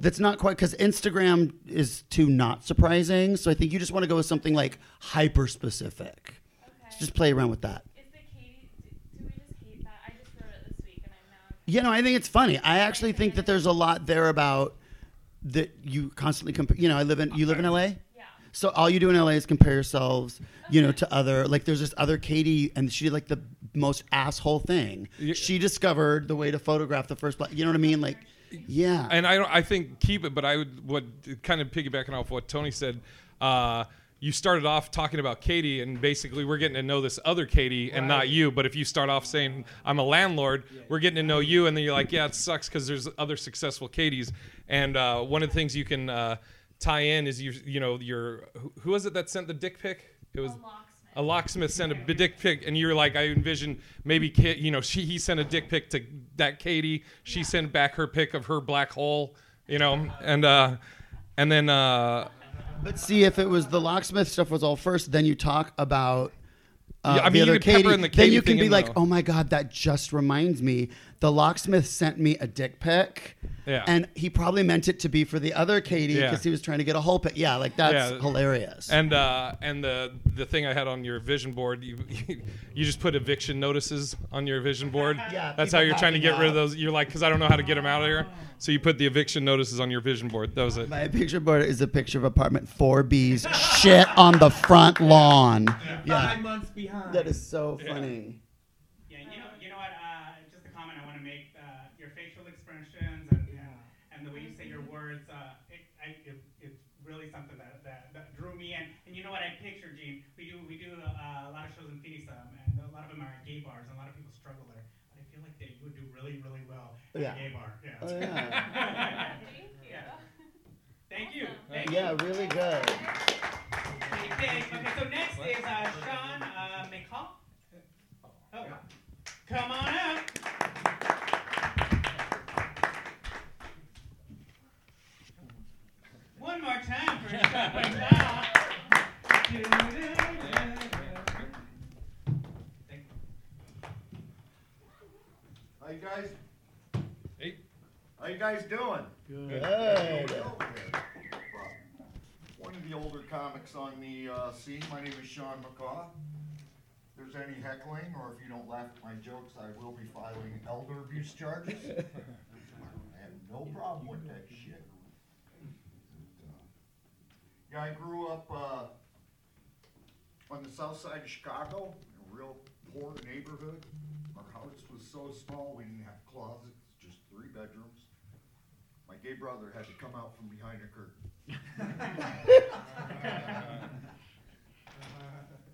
That's not quite because Instagram is too not surprising. So I think you just want to go with something like hyper specific. Just play around with that. You know, I think it's funny. I actually think that there's a lot there about that you constantly compare. You know, I live in you live in LA. Yeah. So all you do in LA is compare yourselves, you know, to other like there's this other Katie and she did like the most asshole thing. She discovered the way to photograph the first black. You know what I mean? Like, yeah. And I don't. I think keep it, but I would would kind of piggybacking off what Tony said. Uh, you started off talking about Katie, and basically we're getting to know this other Katie and not you. But if you start off saying I'm a landlord, we're getting to know you, and then you're like, yeah, it sucks because there's other successful Katies. And uh, one of the things you can uh, tie in is you, you know, your who, who was it that sent the dick pic? It was. A locksmith sent a dick pic, and you're like, I envision maybe, Ka- you know, she he sent a dick pic to that Katie. She sent back her pic of her black hole, you know, and uh, and then uh, But see, if it was the locksmith stuff was all first, then you talk about. Uh, Yeah, I the mean, you other pepper Katie, in the then you can thing be in, like, though. "Oh my God, that just reminds me the locksmith sent me a dick pic. Yeah. And he probably meant it to be for the other Katie Yeah. because he was trying to get a whole pic. Yeah, like that's Yeah. hilarious. And uh, and the the thing I had on your vision board, you [laughs] you just put eviction notices on your vision board. [laughs] Yeah, that's how people you're trying to backing get rid of those. You're like, because I don't know how to get them out of here. So you put the eviction notices on your vision board. That was it. My picture board is a picture of apartment 4B's shit on the front lawn. [laughs] Yeah. Five months behind. That is so funny. Yeah, you know, you know what? Uh, just a comment I want to make. Uh, your facial expressions and, and and the way you say your words. Uh, it, I, it, it's really something that, that, that drew me in. And you know what? I picture, Gene. We do we do uh, a lot of shows in Phoenix, um, and a lot of them are at gay bars, and a lot of people struggle there. But I feel like that you would do really really well at Yeah. a gay bar. Yeah. Oh, yeah. [laughs] yeah. Thank you. Thank Yeah, you. really good. Okay, so next is uh, Sean uh, McCall. Oh, come on up. One more time for Sean McCall. How you guys? Hey. How you guys doing? Good. One of the older comics on the uh, scene. My name is Sean McCaw. If there's any heckling, or if you don't laugh at my jokes, I will be filing elder abuse charges. [laughs] I have no problem with that shit. Yeah, I grew up uh, on the south side of Chicago, in a real poor neighborhood. Our house was so small, we didn't have closets, just three bedrooms. My gay brother had to come out from behind a curtain. [laughs]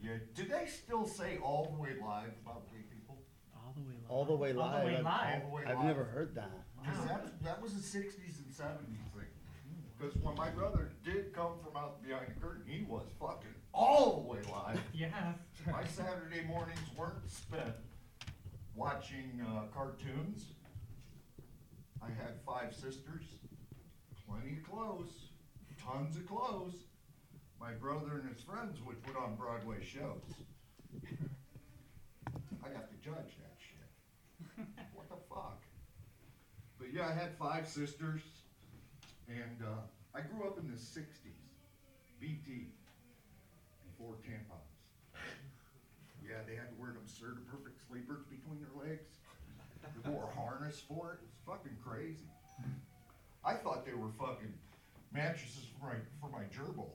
Yeah, do they still say all the way live about gay people? All the way live. All the way live. All the live. way I've- live. All the way I've live. never heard that. Because that, that was a sixties and seventies thing. Because when my brother did come from out behind the curtain, he was fucking all the way live. [laughs] Yeah. My Saturday mornings weren't spent watching uh, cartoons. I had five sisters, plenty of clothes, tons of clothes. My brother and his friends would put on Broadway shows. I'd have to judge that shit. [laughs] What the fuck? But yeah, I had five sisters, and uh, I grew up in the '60s. BT before tampons. Yeah, they had to wear them Serta Perfect sleepers between their legs. They wore a harness for it. It's fucking crazy. I thought they were fucking mattresses for my for my gerbil.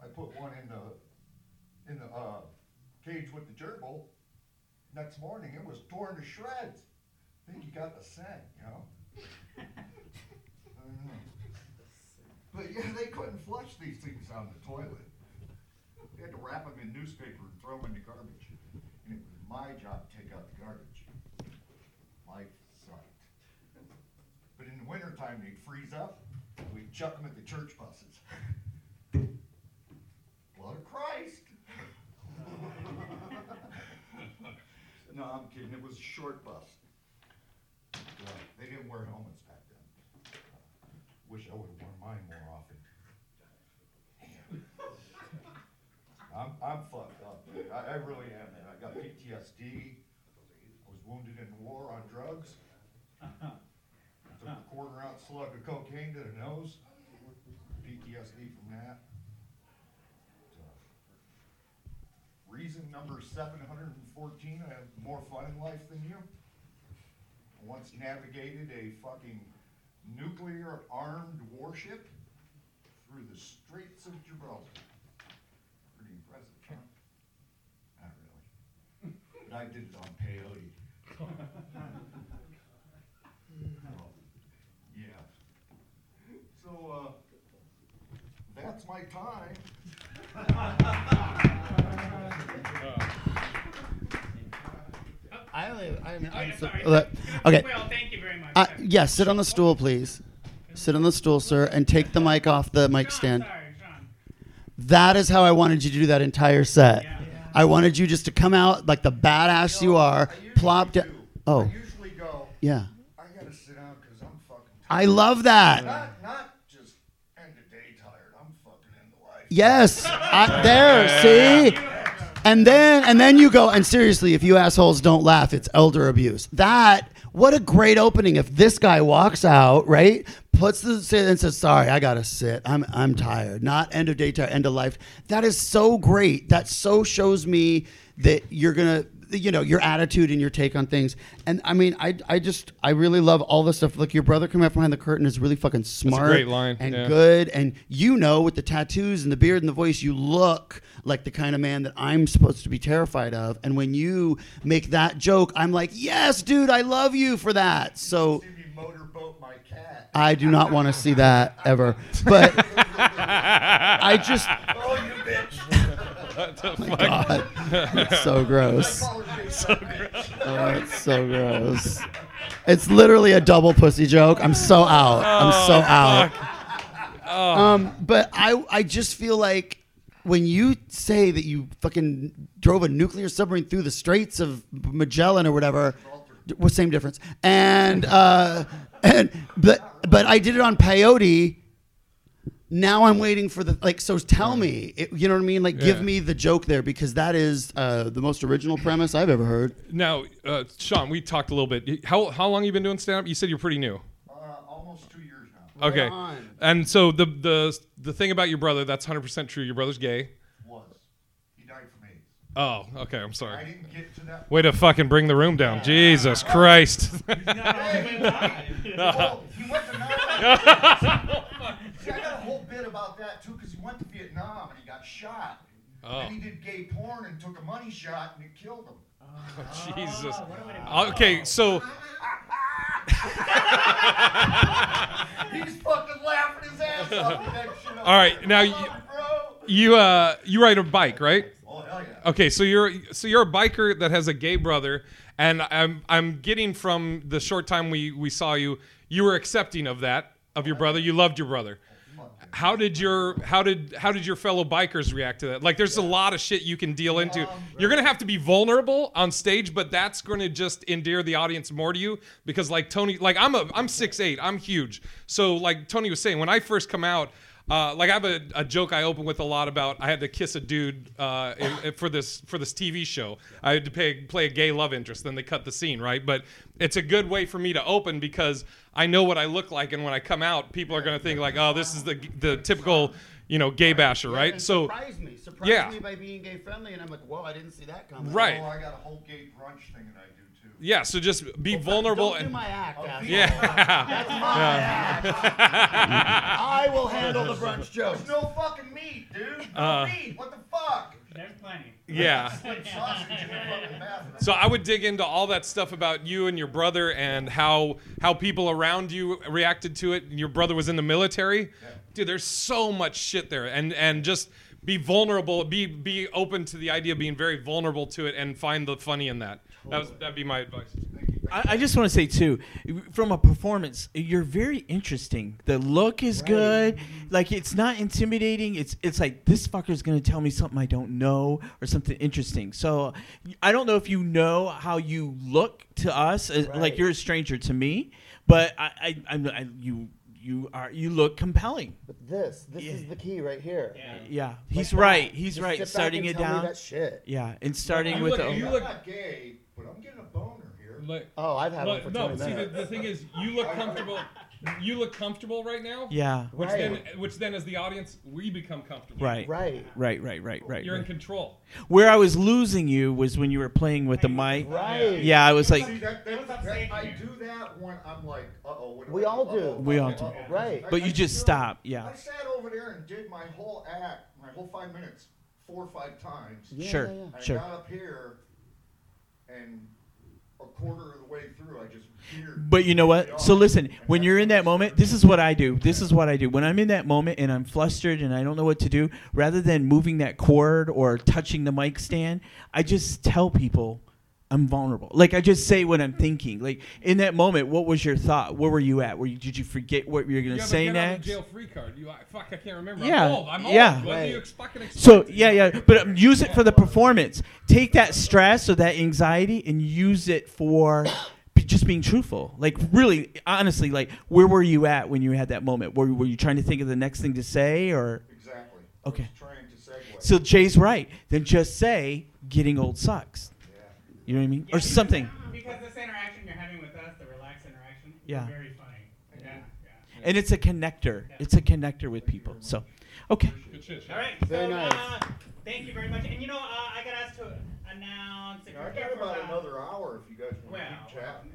I put one in the in the uh, cage with the gerbil. Next morning, it was torn to shreds. I think you got the scent, you know. [laughs] I don't know. But yeah, they couldn't flush these things down the toilet. They had to wrap them in newspaper and throw them in the garbage. And it was my job to take out the garbage. Life sucked. But in the wintertime, they'd freeze up. We'd chuck them at the church buses. Blood of Christ. [laughs] no, I'm kidding. It was a short bus. They didn't wear helmets back then. Wish I would have worn mine more often. I'm, I'm fucked up. I, I really am, man. I got PTSD. I was wounded in war on drugs. Took a quarter ounce slug of cocaine to the nose. PTSD from that. Reason number seven hundred and fourteen, I have more fun in life than you. I once navigated a fucking nuclear armed warship through the Straits of Gibraltar. Pretty impressive, huh? Not really. But I did it on peyote. Oh, [laughs] Yeah. So, uh, that's my time. I only, I mean, Oh, I'm yeah, so- sorry. look, okay. Well, thank you very much. Uh, yeah, sit on the stool, please. Sit on the stool, sir, and take the mic off the mic stand. That is how I wanted you to do that entire set. I wanted you just to come out like the badass you are, plop down. Oh, usually go, yeah. I gotta sit down because I'm fucking I love that. Not, not just end of day tired. I'm fucking into life. Yes, I, there. See, And then and then you go and seriously, if you assholes don't laugh, it's elder abuse. That what a great opening. If this guy walks out, right, puts the sit and says, "Sorry, I gotta sit. I'm I'm tired." Not end of day tired, end of life. That is so great. That so shows me that you're gonna you know your attitude and your take on things and i mean i i just i really love all the stuff like your brother coming up behind the curtain is really fucking smart great line, and yeah. good and you know with the tattoos and the beard and the voice you look like the kind of man that i'm supposed to be terrified of and when you make that joke i'm like yes dude i love you for that so motorboat my cat. i do not want to see that ever but [laughs] i just you bitch. [laughs] Oh my God. [laughs] It's so gross. So gross. Oh, it's so gross. It's literally a double pussy joke. I'm so out. I'm so Oh, out. fuck. Oh. Um, but I I just feel like when you say that you fucking drove a nuclear submarine through the Straits of Magellan or whatever, well, same difference. And uh, [laughs] and but but I did it on peyote. Now I'm waiting for the like. So tell me, it, you know what I mean? Like, give me the joke there because that is uh, the most original premise I've ever heard. Now, uh, Sean, we talked a little bit. How how long you been doing stand up? You said you're pretty new. Uh, almost two years now. Okay. And so the the the thing about your brother, that's 100% true. Your brother's gay. Was. He died from AIDS. Oh, okay. I'm sorry. I didn't get to that. Way to fucking bring the room down. Jesus Christ. Well, [laughs] he went to Vietnam. [laughs] [laughs] See, I got a whole bit about that too, because he went to Vietnam and he got shot. Oh. And he did gay porn and took a money shot and it killed him. Oh, Jesus. Okay, so [laughs] He's fucking laughing his ass off at that shit. all right, now you, you uh you ride a bike, right? Oh hell yeah. Okay, so you're so you're a biker that has a gay brother, and I'm I'm getting from the short time we we saw you, you were accepting of that of your brother. You loved your brother. How did your how did how did your fellow bikers react to that? Like, there's a lot of shit you can deal into. You're gonna have to be vulnerable on stage, but that's gonna just endear the audience more to you because, like Tony, like I'm a I'm six eight, I'm huge. So like Tony was saying, when I first come out. Uh, like I have a, a joke I open with a lot about I had to kiss a dude uh, in, for this for this TV show. I had to pay, play a gay love interest. Then they cut the scene, right? But it's a good way for me to open because I know what I look like, and when I come out, people are gonna think like, oh, this is the the typical you know gay basher, right? And So surprise me, surprise yeah. me by being gay friendly, and I'm like, whoa, I didn't see that coming. Right. Oh, I got a whole gay brunch thing that I. yeah, so just be vulnerable Don't do and my act, asshole. yeah. That's my [laughs] act. I will handle the brunch [laughs] jokes. There's no fucking meat, dude. No Uh, meat. What the fuck? There's plenty. Yeah. Split sausage in the fucking bathroom. So I would dig into all that stuff about you and your brother and how how people around you reacted to it. Your brother was in the military. Dude, there's so much shit there. And and just be vulnerable, be be open to the idea of being very vulnerable to it and find the funny in that. That was that'd be my advice. I, I just want to say too, from a performance, you're very interesting. The look is good. Like it's not intimidating. It's it's like this fucker's gonna tell me something I don't know or something interesting. So I don't know if you know how you look to us. as- Like Right. you're a stranger to me, but I, I, I'm I, you you are you look compelling. But this, this is the key right here. Yeah, he's that. right. He's Just right. sit back Starting and it tell me down. that shit. Yeah, and starting You with look- the. you I'm look- not gay, but I'm getting a boner here. Like, Oh, I've had one But for no, 20 see the, minutes. the thing is, you look comfortable. You look comfortable right now. Yeah. Which Right. then, which then, as the audience, we become comfortable. Right. Right. Right. Right. Right. Right. You're in control. Where I was losing you was when you were playing with the mic. Right. Yeah, I was like, See, that, that, that, I do that when I'm like, uh oh. What do We I all Uh-oh, do. We all do. uh-oh. Right. But you just stop. Yeah. I sat over there and did my whole act, my whole five minutes, four or five times. Yeah, Sure. yeah, yeah. I Sure. got up here, and a quarter of the way through, I just. But you know what? So listen, when you're in that moment, this is what I do. This is what I do. When I'm in that moment and I'm flustered and I don't know what to do, rather than moving that cord or touching the mic stand, I just tell people I'm vulnerable. Like I just say what I'm thinking. Like in that moment, what was your thought? Where were you at? Were you did you forget what you were gonna You say get next? jail free card. You, I- fuck, I can't remember. Yeah, I'm old. I'm old. yeah. What do you Right. fucking expect? So yeah, yeah, but um, use it for the performance. Take that stress or that anxiety and use it for [coughs] just being truthful. Like really, honestly, like where were you at when you had that moment? Were, were you trying to think of the next thing to say or? Exactly. Okay. I was trying to segue. So Jay's right. Then just say getting old sucks. You know what I mean? Yeah, or because- something. Because this interaction you're having with us, the relaxed interaction, Yeah. very funny. Yeah, yeah. And it's a connector. It's a connector with people. So, okay. Good shit, All right. Very so, nice. Uh, thank you very much. And you know, uh, I got asked to announce. If I you're got about the- another hour if you guys want Well, to keep chatting.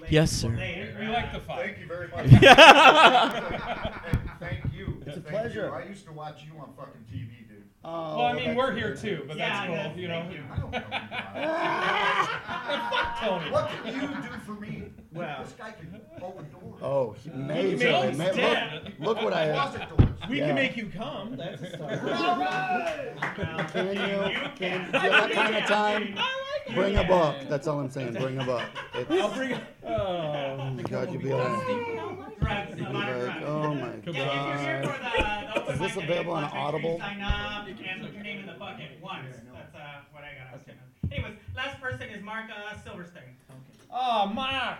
well, Yes, sir. later, We like the fight. Thank you very [laughs] much. [laughs] Thank you. It's a Thank pleasure. You. I used to watch you on fucking TV, dude. Oh, Well, I mean, we're here too, but Yeah, that's cool. that's- You know. you. I don't know. [laughs] Fuck Tony. What can you do for me? Well. this guy can open doors. Oh, majorly. Jones Man, dead. look, look what I have. We Yeah. can make you come. That's a start. well, Can you? Can, can. you have that kind of time? Bring a book. That's all I'm saying. Bring a book. It's, I'll bring. Oh. God, you'd be like, a be lot of like, drugs. oh my Yeah, if you're here for God. the, the open Is this mic available on today, make sure Audible? you Sign up and put your name in the bucket once. That's uh, what I got. Okay. Anyways, last person is Mark uh, Silverstein. Oh, Mark.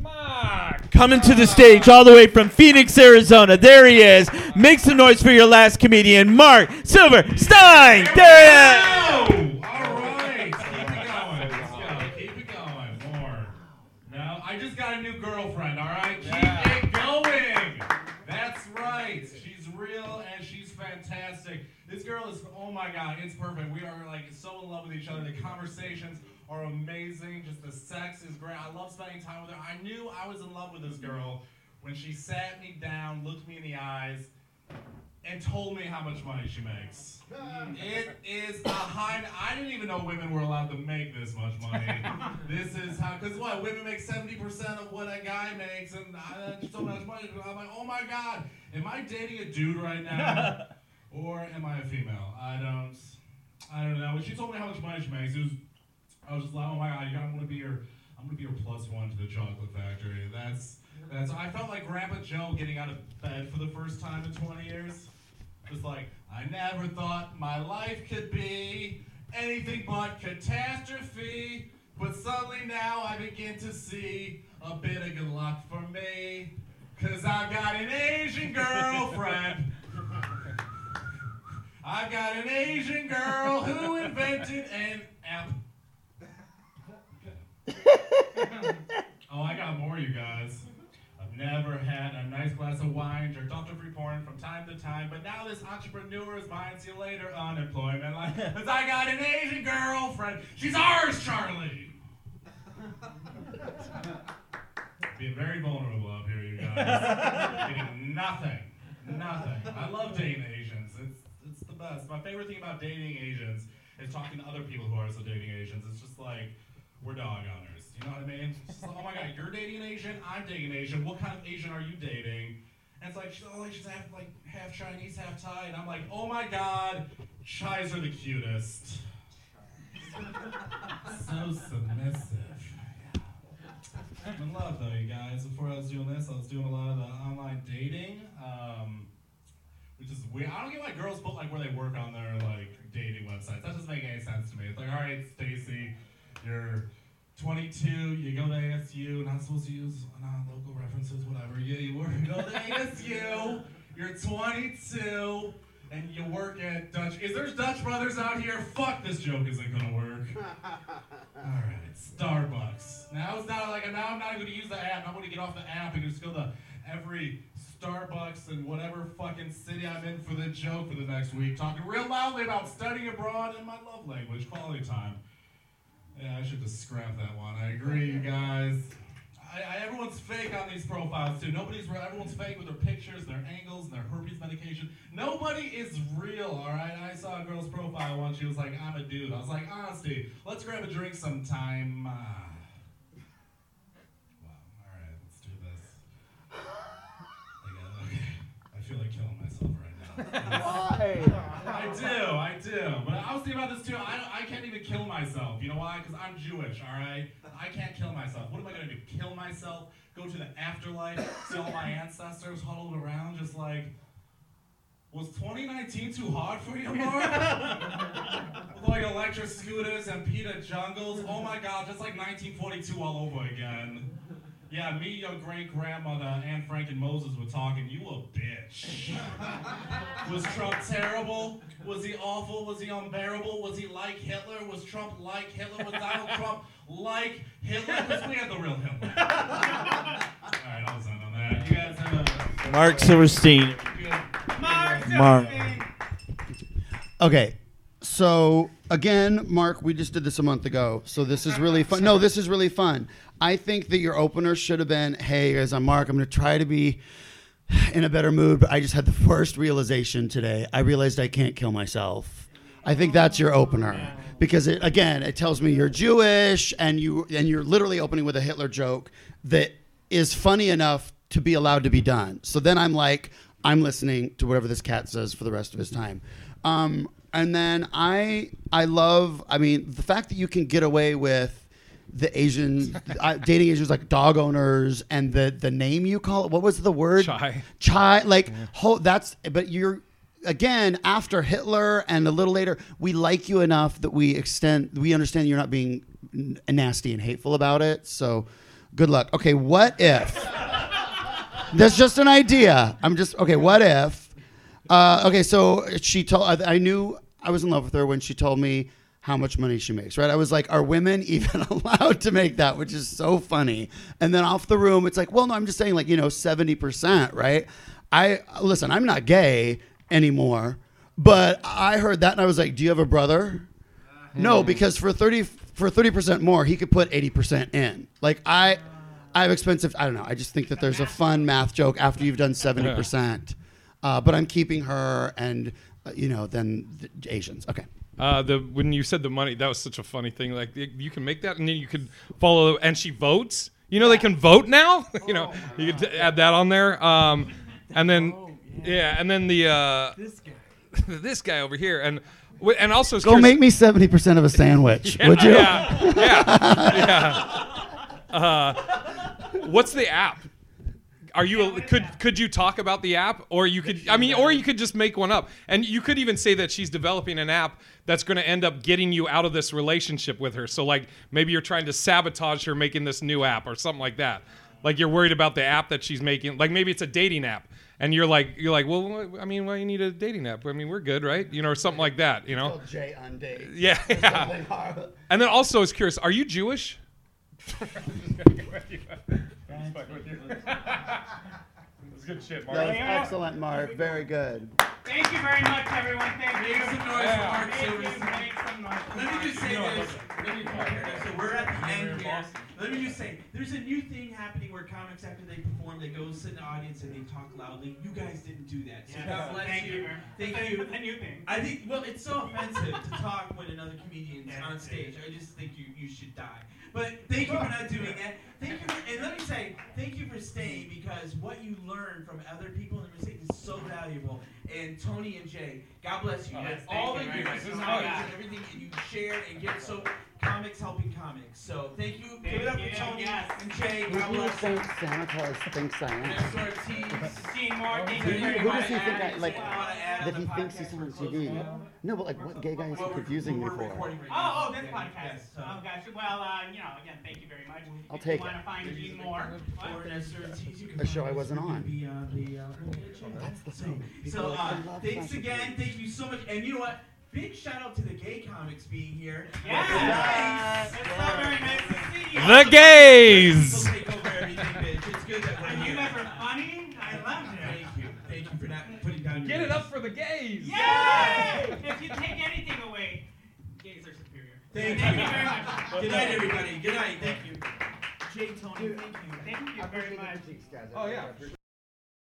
Mark. Coming to the stage all the way from Phoenix, Arizona. There he is. Make some noise for your last comedian, Mark Silverstein. There he is. All right, keep it going. Let's go. Keep it going. More. No, I just got a new girlfriend. All right, keep it going. That's right. She's real and she's fantastic. This girl is. Oh my God, it's perfect. We are like so in love with each other. The conversations are amazing. Just the sex is great. I love spending time with her. I knew I was in love with this girl when she sat me down, looked me in the eyes, and told me how much money she makes. Mm. It is a high. I didn't even know women were allowed to make this much money. [laughs] this is how, because what? Women make 70% of what a guy makes, and uh, I, so much money. I'm like, oh my God, am I dating a dude right now? [laughs] or am I a female? I don't. I don't know. When she told me how much money she makes, it was. I was just like, oh my God, I'm gonna be your. I'm gonna be your plus one to the chocolate factory. That's. That's. I felt like Grandpa Joe getting out of bed for the first time in 20 years. Just like, I never thought my life could be anything but catastrophe. But suddenly now I begin to see a bit of good luck for me. Cause I've got an Asian girlfriend. I've got an Asian girl who invented an app. [laughs] oh, I got more, you guys. I've never had a nice glass of wine, jerked off to free porn from time to time, but now this entrepreneur is mine. See you later, unemployment. [laughs] Cause I got an Asian girlfriend. She's ours, Charlie. [laughs] Being very vulnerable up here, you guys. Nothing. Nothing. I love dating Asians. The best. My favorite thing about dating Asians is talking to other people who are also dating Asians. It's just like we're dog owners. You know what I mean? It's like, oh my god, you're dating an Asian, I'm dating an Asian. What kind of Asian are you dating? And it's like, she's, oh, she's half like half Chinese, half Thai, and I'm like, oh my god, Chais are the cutest. [laughs] so submissive. I'm in love though, you guys. Before I was doing this, I was doing a lot of the online dating, um, weird. I don't get why girls put like where they work on their like dating websites. That doesn't make any sense to me. It's like, all right, Stacy, you're 22, you go to ASU, not supposed to use uh, non-local references, whatever. You, you work, go to ASU, [laughs] you're 22, and you work at Dutch. Is there Dutch Brothers out here? Fuck, this joke isn't gonna work. [laughs] All right, Starbucks. Now it's not like now I'm not going to use the app. I'm going to get off the app and just go to every Starbucks in whatever fucking city I'm in for the joke for the next week, talking real loudly about studying abroad and my love language, quality time. Yeah, I should just scrap that one. I agree, you guys. I, I, everyone's fake on these profiles too. Nobody's real. Everyone's fake with their pictures, their angles, and their herpes medication. Nobody is real, all right. I saw a girl's profile once. She was like, "I'm a dude." I was like, "Honesty, let's grab a drink sometime." Uh, wow. All right, let's do this. I got okay. I feel like killing myself right now. Why? I do, I do. But I was thinking about this too. I, I can't even kill myself. You know why? Because I'm Jewish, all right? I can't kill myself. What am I going to do? Kill myself? Go to the afterlife? See all my ancestors huddled around just like, was 2019 too hard for you, Mark? With [laughs] like electric scooters and pita jungles? Oh my god, just like 1942 all over again. Yeah, me, your great grandmother, Anne Frank, and Moses were talking. You a bitch. [laughs] was Trump terrible? Was he awful? Was he unbearable? Was he like Hitler? Was Trump like Hitler? Was Donald Trump like Hitler? Because we had the real Hitler. [laughs] All right, I'll send on that. You guys have a. Mark Silverstein. Mark Mark. Okay. So again, Mark, we just did this a month ago. So this is really fun. No, this is really fun. I think that your opener should have been, "Hey, guys, I'm Mark. I'm going to try to be in a better mood, but I just had the first realization today. I realized I can't kill myself." I think that's your opener because it again, it tells me you're Jewish and you and you're literally opening with a Hitler joke that is funny enough to be allowed to be done. So then I'm like, I'm listening to whatever this cat says for the rest of his time. Um, and then I I love I mean the fact that you can get away with the Asian uh, dating Asians like dog owners and the the name you call it what was the word Chai. chai like ho, that's but you're again after Hitler and a little later we like you enough that we extend we understand you're not being n- nasty and hateful about it so good luck okay what if that's just an idea I'm just okay what if uh, okay, so she told. I, I knew I was in love with her when she told me how much money she makes. Right? I was like, are women [laughs] even [laughs] allowed to make that? Which is so funny. And then off the room, it's like, well, no, I'm just saying, like you know, seventy percent. Right? I listen. I'm not gay anymore, but I heard that and I was like, do you have a brother? No, because for thirty for thirty percent more, he could put eighty percent in. Like I. I have expensive. I don't know. I just think that there's a fun math joke after you've done seventy percent. Uh, but I'm keeping her and uh, you know then the Asians. Okay. Uh, the when you said the money, that was such a funny thing. Like you can make that, and then you could follow, and she votes. You know, they can vote now. [laughs] you know, you could t- add that on there. Um, and then yeah. and then the uh, This guy. [laughs] this guy over here, and w- and also Go make me seventy percent of a sandwich, [laughs] would you? Yeah, yeah, yeah. Uh, what's the app? Are you a, could could you talk about the app, or you could I mean, or you could just make one up, and you could even say that she's developing an app that's going to end up getting you out of this relationship with her. So like maybe you're trying to sabotage her making this new app or something like that. Like you're worried about the app that she's making. Like maybe it's a dating app, and you're like you're like, well, I mean, why you need a dating app? I mean, we're good, right? You know, or something like that. You know. J on date. [laughs] yeah, Yeah. And then also, I was curious, are you Jewish? [laughs] [laughs] That's good shit, That was excellent, Mark. Very good. Thank you very much, everyone. Thank you. Make some noise for Mark Thank you. Silverstein. Make some noise Let me just say this. Let me so we're at the end here. Let me just say, there's a new thing happening where comics, after they perform, they go sit in the audience and they talk loudly. You guys didn't do that, so Yes. God bless Thank you. you. Thank That's you. that's a new thing. I think. Well, it's so offensive to [laughs] talk when another comedian's Yeah, on stage. I just think you you should die. But thank you for not doing that. Thank you, for, and let me say thank you for staying because what you learn from other people in the mistake is so valuable. And Tony and Jay, God bless you. Oh, yes, have thank all the very years, much. This is knowledge fun. and everything, and you share and get so comics helping comics. So thank you. Give Thank it up you, for Tony yes. and Jay. Who God do you bless think you. Santa Claus thinks I am? Next Ortiz. Gene Moore, thank Who, you do very you- who does he think I like? Anything you wanna add on That he thinks he's on for closing TV? No, but like, what gay guy is he we're- confusing me for? Oh, oh, this podcast. Oh, gosh. Well, uh, you know, again, thank you very much. I'll take you want to find Gene Moore. Or Nestor Ortiz, you can A show I wasn't on. Be on the, uh, That's the so, thing. People so uh, thanks again. Thank you so much. And you know what? Big shout out to the gay comics being here. Yes. Nice. It's so very nice to see you. The gays. People take over everything, bitch. It's good that we're And you here. guys are funny. I loved it. Thank you. Thank you for not putting down your Get it up for the gays. Yay! if you take anything away, gays are superior. Thank Thank you. you very much. Good night, everybody. Good night. Thank you. Jay, Tony, thank you. Thank you very much. Oh yeah.